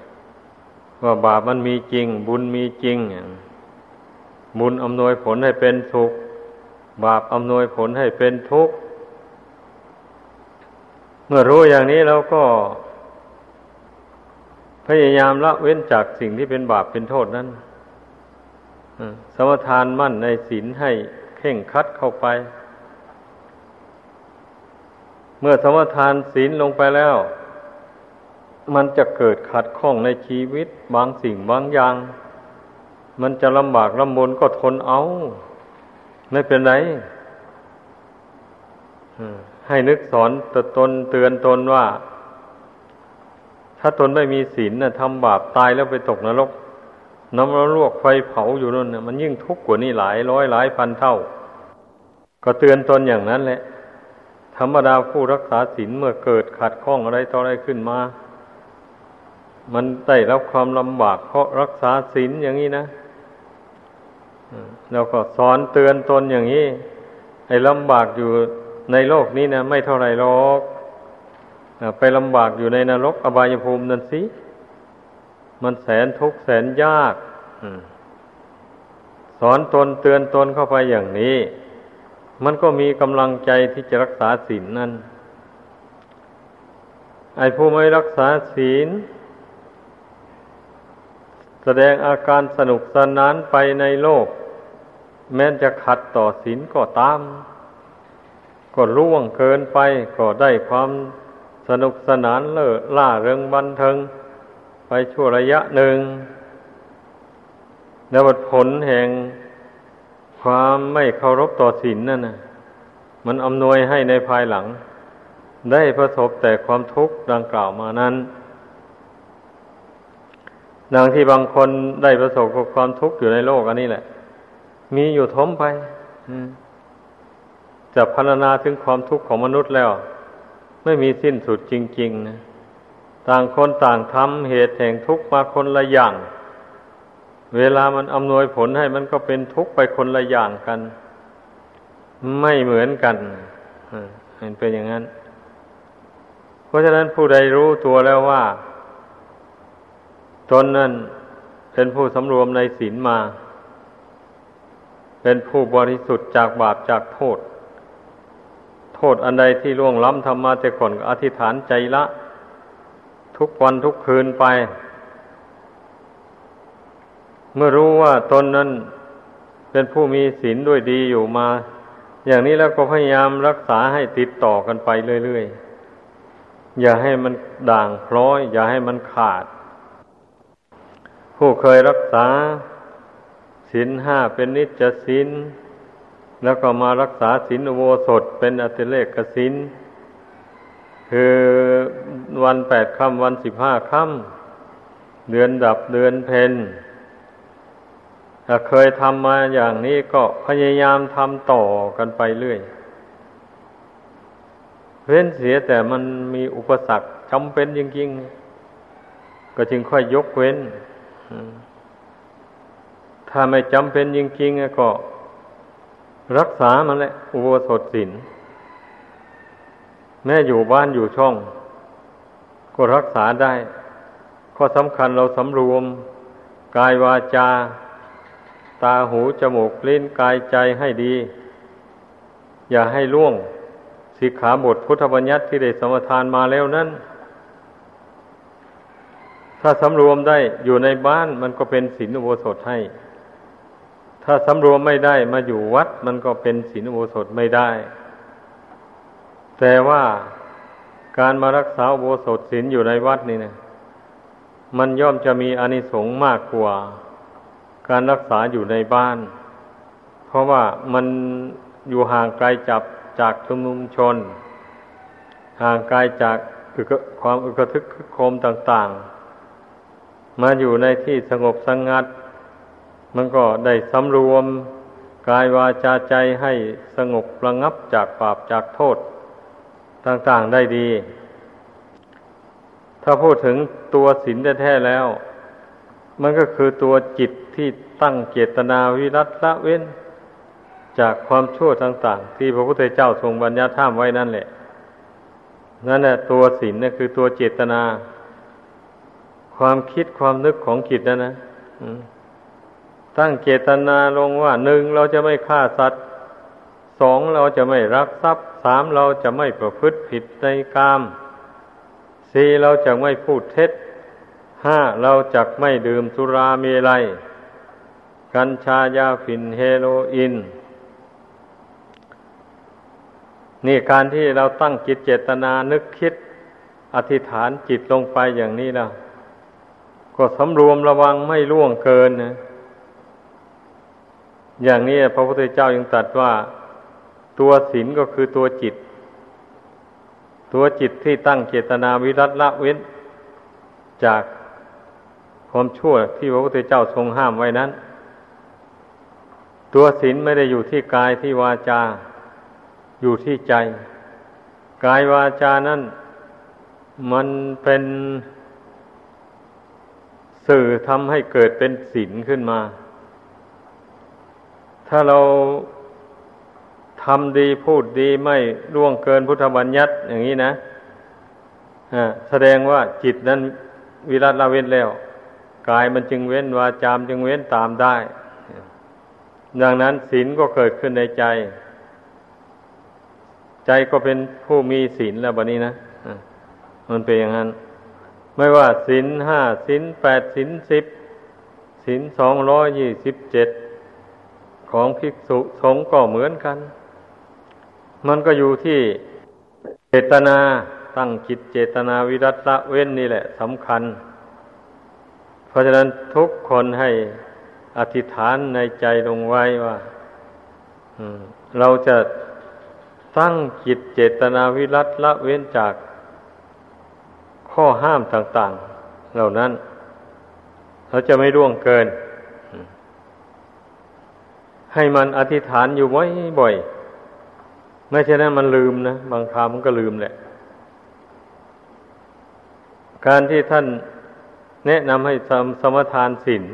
ว่าบาปมันมีจริง บุญมีจริง บุญอำนวยผลให้เป็นสุข บาปอำนวยผลให้เป็นทุกข์ เมื่อรู้อย่างนี้แล้วก็ พยายามละเว้นจากสิ่งที่เป็นบาปเป็นโทษนั้นสมทานมั่นในศีลให้เข่งคัดเข้าไป เมื่อสมทานศีลลงไปแล้ว มันจะเกิดขัดข้องในชีวิต บางสิ่งบางอย่าง มันจะลำบากลำบนก็ทนเอา ไม่เป็นไรให้นึกสอนตตนเตือนตนว่า ถ้าตนไม่มีศีลนะทำบาปตายแล้วไปตกนรก น้ำร้อนลวกไฟเผาอยู่นั่นนะมันยิ่งทุกข์กว่านี้หลายร้อยหลายพันเท่า ก็เตือนตนอย่างนั้นแหละ ธรรมดาผู้รักษาศีลเมื่อเกิดขัดข้องอะไรต่ออะไรขึ้นมา มันได้รับความลำบากเพราะรักษาศีลอย่างนี้นะ เราก็สอนเตือนตนอย่างนี้ให้ลำบากอยู่ในโลกนี้นะไม่เท่าไรหรอกไปลำบากอยู่ในนรกอบายภูมินั่นสิ มันแสนทุกข์แสนยากสอนตนเตือนตนเข้าไปอย่างนี้ มันก็มีกำลังใจที่จะรักษาศีลนนั่น ไอ้ผู้ไม่รักษาศีล แสดงอาการสนุกสนานไปในโลก แม้จะขัดต่อศีลก็ตาม ก็ร่วงเกินไปก็ได้ความสนุกสนานเลิศล่าเริงบันเทิง ไปชั่วระยะหนึ่งแล้วผลแห่งความไม่เคารพต่อศีลนั่นนะมันอำนวยให้ในภายหลัง ได้ประสบแต่ความทุกข์ดังกล่าวมานั้น ดังที่บางคนได้ประสบกับความทุกข์อยู่ในโลกอันนี้แหละ มีอยู่ทมไปจะพรรณนาถึงความทุกข์ของมนุษย์แล้ว ไม่มีสิ้นสุดจริง ๆ นะ ต่างคนต่างทำเหตุแห่งทุกข์มาคนละอย่าง เวลามันอำนวยผลให้มันก็เป็นทุกข์ไปคนละอย่างกัน ไม่เหมือนกันเห็นเป็นอย่างนั้น เพราะฉะนั้นผู้ใดรู้ตัวแล้วว่า ตนนั้นเป็นผู้สำรวมในศีลมา เป็นผู้บริสุทธิ์จากบาปจากโทษ โทษอันใดที่ล่วงล้ำทำมาแต่ก่อนกอธิษฐานใจละ ทุกวันทุกคืนไป เมื่อรู้ว่าตนนั้นเป็นผู้มีศีลด้วยดีอยู่มา อย่างนี้แล้วก็พยายามรักษาให้ติดต่อกันไปเรื่อยๆ อย่าให้มันด่างพร้อย อย่าให้มันขาด ผู้เคยรักษาศีลห้าเป็นนิจศีลแล้วก็มารักษาศีลโวสถเป็นอติเลกศีลคือวันแปดค่ำวันสิบห้าค่ำเดือนดับเดือนเพนถ้าเคยทำมาอย่างนี้ก็พยายามทำต่อกันไปเรื่อยเว้นเสียแต่มันมีอุปสรรคจำเป็นจริงๆ ก็จึงค่อยยกเว้น ถ้าไม่จำเป็นจริงๆก็รักษามันแหละ อุโบสถศีลแม่อยู่บ้านอยู่ช่อง ก็รักษาได้ ข้อสำคัญเราสำรวม กายวาจา ตาหูจมูกลิ้นกายใจให้ดี อย่าให้ล่วงสิกขาบทพุทธบัญญัติที่ได้สมทานมาแล้วนั้น ถ้าสำรวมได้อยู่ในบ้านมันก็เป็นศีลอุโบสถให้ ถ้าสำรวมไม่ได้มาอยู่วัดมันก็เป็นศีลอุโบสถไม่ได้ แต่ว่าการมารักษาอุโบสถศีลอยู่ในวัดนี่นะมันย่อมจะมีอนิสงส์มากกว่า การรักษาอยู่ในบ้าน เพราะว่ามันอยู่ห่างไกลจับจากชุมนุมชน ห่างไกลจากความอึกทึกโคมต่าง ๆ มาอยู่ในที่สงบสงงัด มันก็ได้สำรวมกายวาจาใจให้สงบระงับจากบาปจากโทษ ต่างๆได้ดี ถ้าพูดถึงตัวศีลแท้ๆแล้ว มันก็คือตัวจิตที่ตั้งเจตนาวิรัตละเว้น จากความชั่วต่างๆ ที่พระพุทธเจ้าทรงบัญญัติห้ามไว้นั่นแหละนั่นแหละตัวศีลนี่คือตัวเจตนา ความคิดความนึกของจิตนั่นนะตั้งเจตนาลงว่าหนึ่งเราจะไม่ฆ่าสัตว์สองเราจะไม่รักทรัพย์สามเราจะไม่ประพฤติผิดในกามสี่เราจะไม่พูดเท็จห้าเราจะไม่ดื่มสุราเมลัย กัญชายาฝิ่นเฮโรอีนนี่การที่เราตั้งจิตเจตนานึกคิด อธิษฐานจิตลงไปอย่างนี้แล้ว ก็สำรวมระวังไม่ล่วงเกินนะอย่างนี้พระพุทธเจ้ายังตรัสว่า ตัวศีลก็คือตัวจิต ตัวจิตที่ตั้งเจตนาวิรัตละเว้น จากความชั่วที่พระพุทธเจ้าทรงห้ามไว้นั้น ตัวศีลไม่ได้อยู่ที่กายที่วาจา อยู่ที่ใจ กายวาจานั้น มันเป็น สื่อทำให้เกิดเป็นศีลขึ้นมา ถ้าเราทำดีพูดดีไม่ล่วงเกินพุทธบัญญัติอย่างนี้นะแสดงว่าจิตนั้นวิรัตละเว้นแล้ว กายมันจึงเว้นวาจามจึงเว้นตามได้ ดังนั้นศีลก็เกิดขึ้นในใจ ใจก็เป็นผู้มีศีลแล้วบัดนี้นะมันเป็นอย่างนั้น ไม่ว่าศีลห้าศีลแปดศีลสิบศีลสองร้อยยี่สิบเจ็ดของภิกษุสงฆ์ก็เหมือนกัน มันก็อยู่ที่เจตนาตั้งจิตเจตนาวิรัตละเว้นนี่แหละสำคัญ เพราะฉะนั้นทุกคนให้อธิษฐานในใจลงไว้ว่าเราจะตั้งจิตเจตนาวิรัตละเว้นจาก ข้อห้ามต่าง ๆ เหล่านั้นเราจะไม่ร่วงเกิน ให้มันอธิษฐานอยู่บ่อยๆไม่ใช่นั้นมันลืมนะ บางคราวมันก็ลืมแหละ การที่ท่านแนะนำให้สมสมทานศีล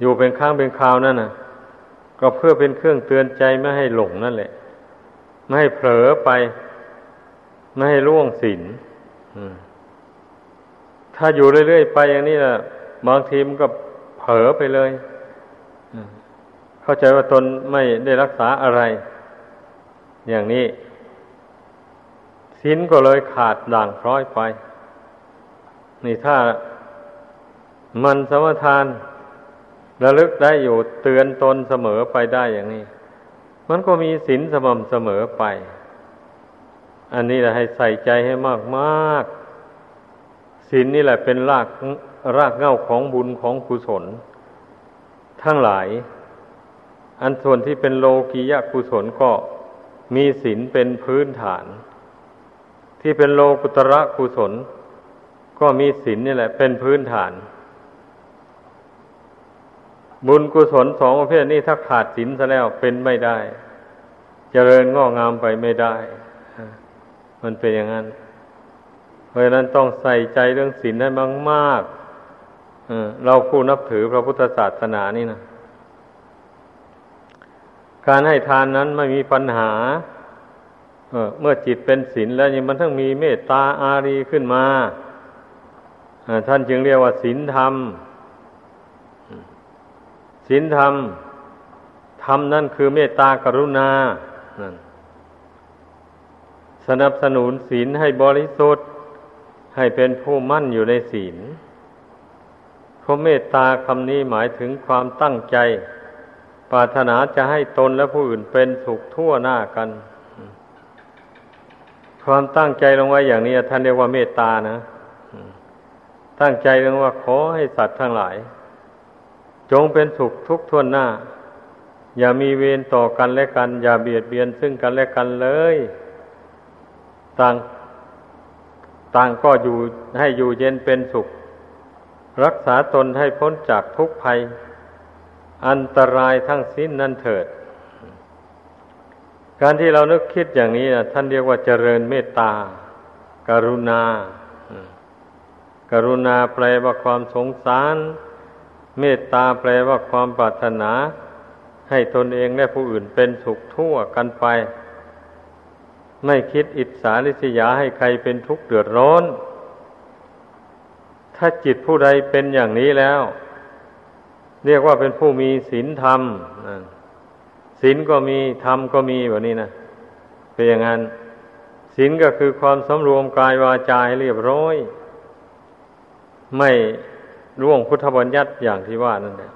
อยู่เป็นข้างเป็นคราวนั่นนะก็เพื่อเป็นเครื่องเตือนใจไม่ให้หลงนั่นแหละ ไม่ให้เผลอไป ไม่ให้ล่วงศีลถ้าอยู่เรื่อยๆไปอย่างนี้นะบางทีมันก็เผลอไปเลยเข้าใจว่าตนไม่ได้รักษาอะไร อย่างนี้ศีลก็เลยขาดด่างพร้อยไป นี่ถ้ามันสมทานระลึกได้อยู่เตือนตนเสมอไปได้อย่างนี้ มันก็มีศีลสม่ำเสมอไป อันนี้แหละให้ใส่ใจให้มากมากศีลนี่แหละเป็นรากรากเง้าของบุญของกุศล ทั้งหลาย อันส่วนที่เป็นโลกียกุศลก็มีศีลเป็นพื้นฐาน ที่เป็นโลกุตระกุศล ก็มีศีลนี่แหละ เป็นพื้นฐาน บุญกุศลสองประเภทนี้ถ้าขาดศีลซะแล้วเป็นไม่ได้เจริญงอกงามไปไม่ได้ มันเป็นอย่างนั้น เพราะฉะนั้นต้องใส่ใจเรื่องศีลให้มากมากเราผู้นับถือพระพุทธศาสนานี่นะการให้ทานนั้นไม่มีปัญหาเมื่อจิตเป็นศีลแล้วมันทั้งมีเมตตาอารีขึ้นมาท่านจึงเรียกว่าศีลธรรมศีลธรรมธรรมนั่นคือเมตตากรุณา สนับสนุนศีลให้บริสุทธิ์ ให้เป็นผู้มั่นอยู่ในศีลพระเมตตาคำนี้หมายถึงความตั้งใจ ปรารถนาจะให้ตนและผู้อื่นเป็นสุขทั่วหน้ากัน ความตั้งใจลงไว้อย่างนี้ท่านเรียกว่าเมตตานะ ตั้งใจลงว่าขอให้สัตว์ทั้งหลาย จงเป็นสุขทุกทวนหน้า อย่ามีเวรต่อกันและกัน อย่าเบียดเบียนซึ่งกันและกันเลย ต่างต่างก็อยู่ให้อยู่เย็นเป็นสุข รักษาตนให้พ้นจากทุกภัย อันตรายทั้งสิ้นนั่นเถิด การที่เรานึกคิดอย่างนี้นะท่านเรียกว่าเจริญเมตตากรุณากรุณาแปลว่าความสงสาร เมตตาแปลว่าความปรารถนา ให้ตนเองและผู้อื่นเป็นสุขทั่วกันไป ไม่คิดอิจฉาริษยาให้ใครเป็นทุกข์เดือดร้อน ถ้าจิตผู้ใดเป็นอย่างนี้แล้ว เรียกว่าเป็นผู้มีศีลธรรมศีลก็มีธรรมก็มีแบบนี้นะเป็นอย่างนั้นศีลก็คือความสำรวมกายวาจาให้เรียบร้อย ไม่ร่วงพุทธบัญญัติอย่างที่ว่านั่นแหละ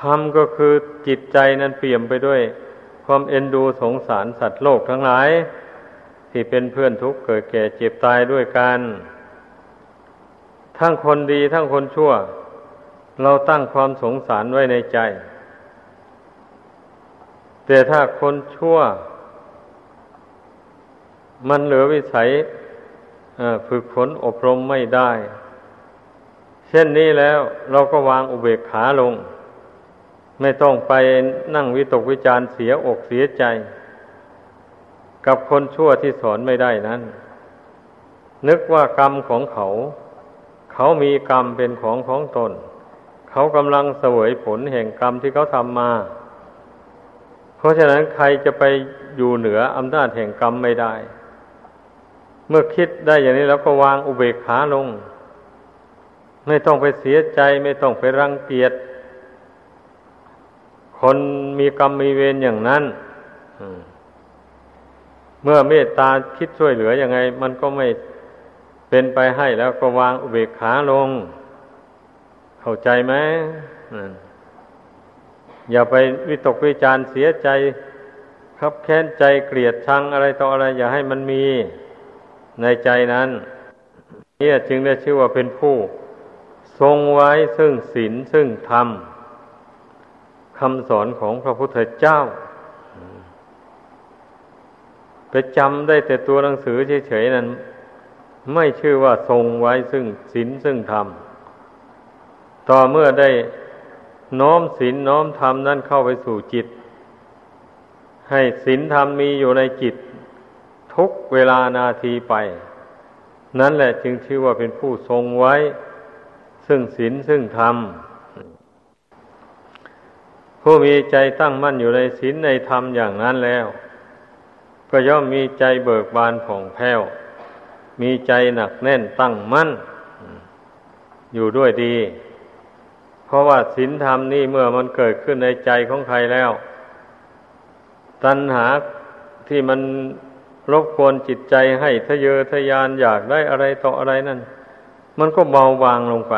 ธรรมก็คือจิตใจนั้นเปี่ยมไปด้วย ความเอ็นดูสงสารสัตว์โลกทั้งหลาย ที่เป็นเพื่อนทุกข์เกิดแก่เจ็บตายด้วยกัน ทั้งคนดีทั้งคนชั่ว เราตั้งความสงสารไว้ในใจ แต่ถ้าคนชั่ว มันเหลือวิสัยฝึกฝนอบรมไม่ได้ เช่นนี้แล้วเราก็วางอุเบกขาลง ไม่ต้องไปนั่งวิตกวิจารเสียอกเสียใจ กับคนชั่วที่สอนไม่ได้นั้น นึกว่ากรรมของเขา เขามีกรรมเป็นของของตน เขากำลังเสวยผลแห่งกรรมที่เขาทำมา เพราะฉะนั้นใครจะไปอยู่เหนืออำนาจแห่งกรรมไม่ได้ เมื่อคิดได้อย่างนี้แล้วก็วางอุเบกขาลง ไม่ต้องไปเสียใจไม่ต้องไปรังเกียจ คนมีกรรมมีเวรอย่างนั้นเมื่อเมตตาคิดช่วยเหลืออยังไง มันก็ไม่เป็นไปให้แล้วก็วางอุเบกขาลง เข้าใจไหมอย่าไปวิตกวิจารเสียใจครับแค้นใจเกลียดชังอะไรต่ออะไร อย่าให้มันมีในใจนั้นนี่จึงได้ชื่อว่าเป็นผู้ ทรงไว้ซึ่งศีลซึ่งธรรม คำสอนของพระพุทธเจ้า ไปจำได้แต่ตัวหนังสือเฉยๆนั้น ไม่ชื่อว่าทรงไว้ซึ่งศีลซึ่งธรรม ต่อเมื่อได้น้อมศีลน้อมธรรมนั่นเข้าไปสู่จิต ให้ศีลธรรมมีอยู่ในจิต ทุกเวลานาทีไป นั่นแหละจึงชื่อว่าเป็นผู้ทรงไว้ ซึ่งศีลซึ่งธรรม ผู้มีใจตั้งมั่นอยู่ในศีลในธรรมอย่างนั้นแล้ว ก็ย่อมมีใจเบิกบานผ่องแผ้ว มีใจหนักแน่นตั้งมั่น อยู่ด้วยดี เพราะว่าศีลธรรมนี่เมื่อมันเกิดขึ้นในใจของใครแล้ว ตัณหาที่มันรบกวนจิตใจให้ทะเยอทะยานอยากได้อะไรต่ออะไรนั่น มันก็เบาบางลงไป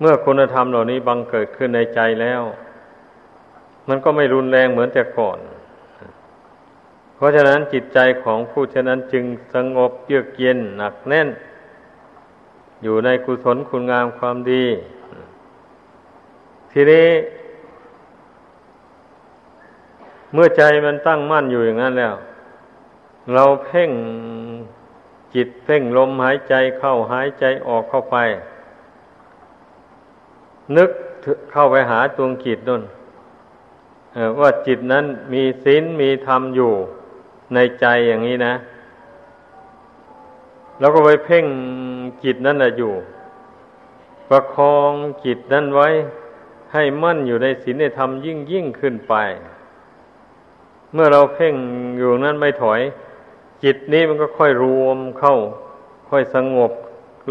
เมื่อคุณธรรมเหล่านี้บังเกิดขึ้นในใจแล้ว มันก็ไม่รุนแรงเหมือนแต่ก่อน เพราะฉะนั้นจิตใจของผู้ฉะนั้นจึงสงบเยือกเย็นหนักแน่น อยู่ในกุศลคุณงามความดี ทีนี้ เมื่อใจมันตั้งมั่นอยู่อย่างนั้นแล้ว เราเพ่งจิตเพ่งลมหายใจเข้าหายใจออกเข้าไป นึกเข้าไปหาดวงจิตนั่น ว่าจิตนั้นมีศีลมีธรรมอยู่ในใจอย่างนี้นะ แล้วก็ไปเพ่งจิตนั้นแหละอยู่ ประคองจิตนั้นไว้ ให้มั่นอยู่ในศีลในธรรมยิ่งยิ่งขึ้นไป เมื่อเราเพ่งอยู่นั้นไม่ถอย จิตนี้มันก็ค่อยรวมเข้า ค่อยสงบ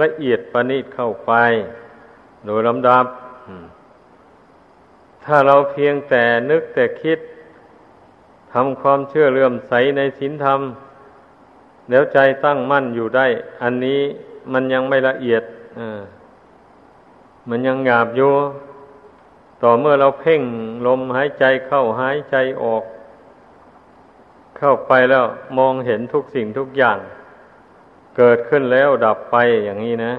ละเอียดประณีตเข้าไป โดยลำดับ ถ้าเราเพียงแต่นึกแต่คิดทำความเชื่อเลื่อมใสในศีลธรรม แล้วใจตั้งมั่นอยู่ได้ อันนี้มันยังไม่ละเอียดมันยังหยาบอยู่ต่อเมื่อเราเพ่งลมหายใจเข้าหายใจออก เข้าไปแล้วมองเห็นทุกสิ่งทุกอย่าง เกิดขึ้นแล้วดับไปอย่างนี้นะ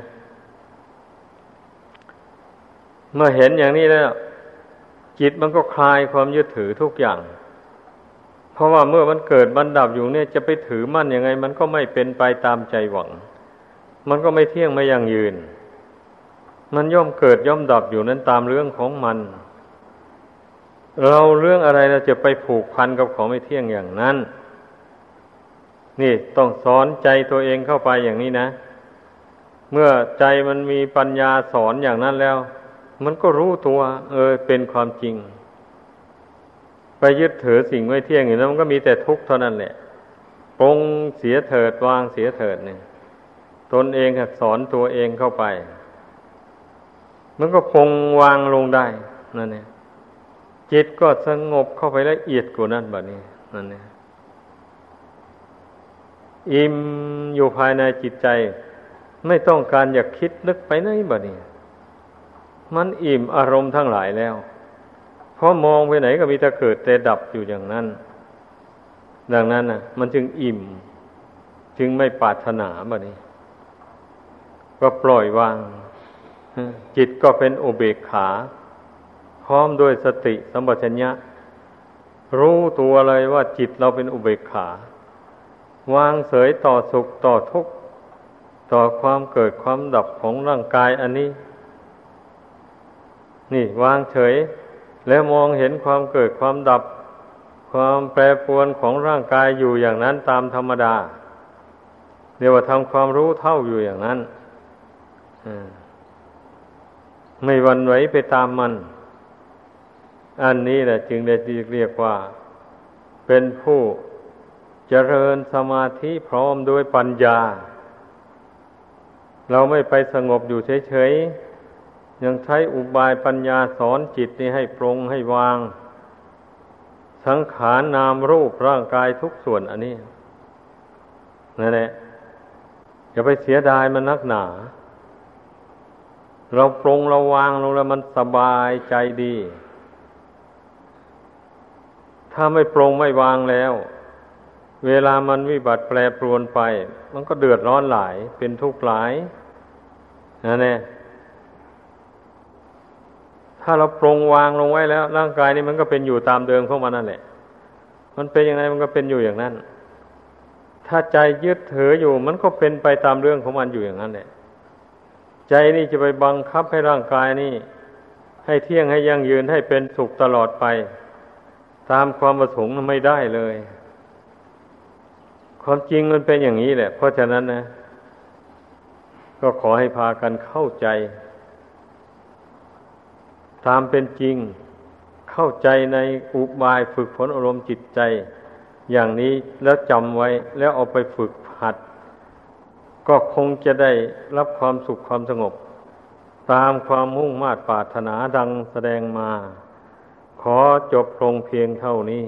เมื่อเห็นอย่างนี้แล้ว จิตมันก็คลายความยึดถือทุกอย่าง เพราะว่าเมื่อมันเกิดบันดับอยู่เนี่ยจะไปถือมั่นยังไง มันก็ไม่เป็นไปตามใจหวัง มันก็ไม่เที่ยงไม่ยั่งยืน มันย่อมเกิดย่อมดับอยู่นั้นตามเรื่องของมัน เราเรื่องอะไรเราจะไปผูกพันกับของไม่เที่ยงอย่างนั้น นี่ต้องสอนใจตัวเองเข้าไปอย่างนี้นะ เมื่อใจมันมีปัญญาสอนอย่างนั้นแล้ว มันก็รู้ตัว เออเป็นความจริง ไปยึดถือสิ่งไม่เที่ยงอย่างนั้นมันก็มีแต่ทุกข์เท่านั้นแหละปรงเสียเถิดวางเสียเถิดเนี่ยตนเองสอนตัวเองเข้าไป มันก็คงวางลงได้นั่นเนี่ยจิตก็สงบเข้าไปละเอียดกว่านั้นแบบนี้นั่นเนี่ยอิ่มอยู่ภายในจิตใจ ไม่ต้องการอยากคิดนึกไปไหนแบบนี้ มันอิ่มอารมณ์ทั้งหลายแล้ว เพราะมองไปไหนก็มีแต่เกิดแต่ดับอยู่อย่างนั้น ดังนั้นน่ะมันจึงอิ่ม จึงไม่ปรารถนาแบบนี้ ก็ปล่อยวาง จิตก็เป็นอุเบกขา พร้อมด้วยสติสัมปชัญญะ รู้ตัวเลยว่าจิตเราเป็นอุเบกขา วางเสยต่อสุขต่อทุกข์ ต่อความเกิดความดับของร่างกายอันนี้ นี่วางเฉย แล้วมองเห็นความเกิดความดับ ความแปรปรวนของร่างกายอยู่อย่างนั้นตามธรรมดาเรียกว่าทำความรู้เท่าอยู่อย่างนั้นไม่วันไหวไปตามมัน อันนี้แหละจึงได้เรียกว่า เป็นผู้เจริญสมาธิพร้อมด้วยปัญญา เราไม่ไปสงบอยู่เฉยๆ ยังใช้อุบายปัญญาสอนจิตนี้ให้ปรงให้วาง สังขารนามรูปร่างกายทุกส่วนอันนี้นั่นแหละอย่าไปเสียดายมันนักหนา เราปรงเราวางลงแล้วมันสบายใจดี ถ้าไม่ปรงไม่วางแล้ว เวลามันวิบัติแปรปรวนไป มันก็เดือดร้อนหลายเป็นทุกข์หลายนั่นแหละ ถ้าเราปรงวางลงไว้แล้ว ร่างกายนี้มันก็เป็นอยู่ตามเดิมของมันนั่นแหละ มันเป็นยังไงมันก็เป็นอยู่อย่างนั้น ถ้าใจยึดถืออยู่ มันก็เป็นไปตามเรื่องของมันอยู่อย่างนั้นแหละ ใจนี่จะไปบังคับให้ร่างกายนี่ให้เที่ยงให้ยั่งยืนให้เป็นสุขตลอดไป ตามความประสงค์ไม่ได้เลย ความจริงมันเป็นอย่างนี้แหละ เพราะฉะนั้นนะ ก็ขอให้พากันเข้าใจ ตามเป็นจริงเข้าใจในอุบายฝึกฝนอารมณ์จิตใจ อย่างนี้แล้วจำไว้แล้วเอาไปฝึกหัด ก็คงจะได้รับความสุขความสงบ ตามความมุ่งมา่ปรารถนาดังแสดงมา ขอจบลงเพียงเท่านี้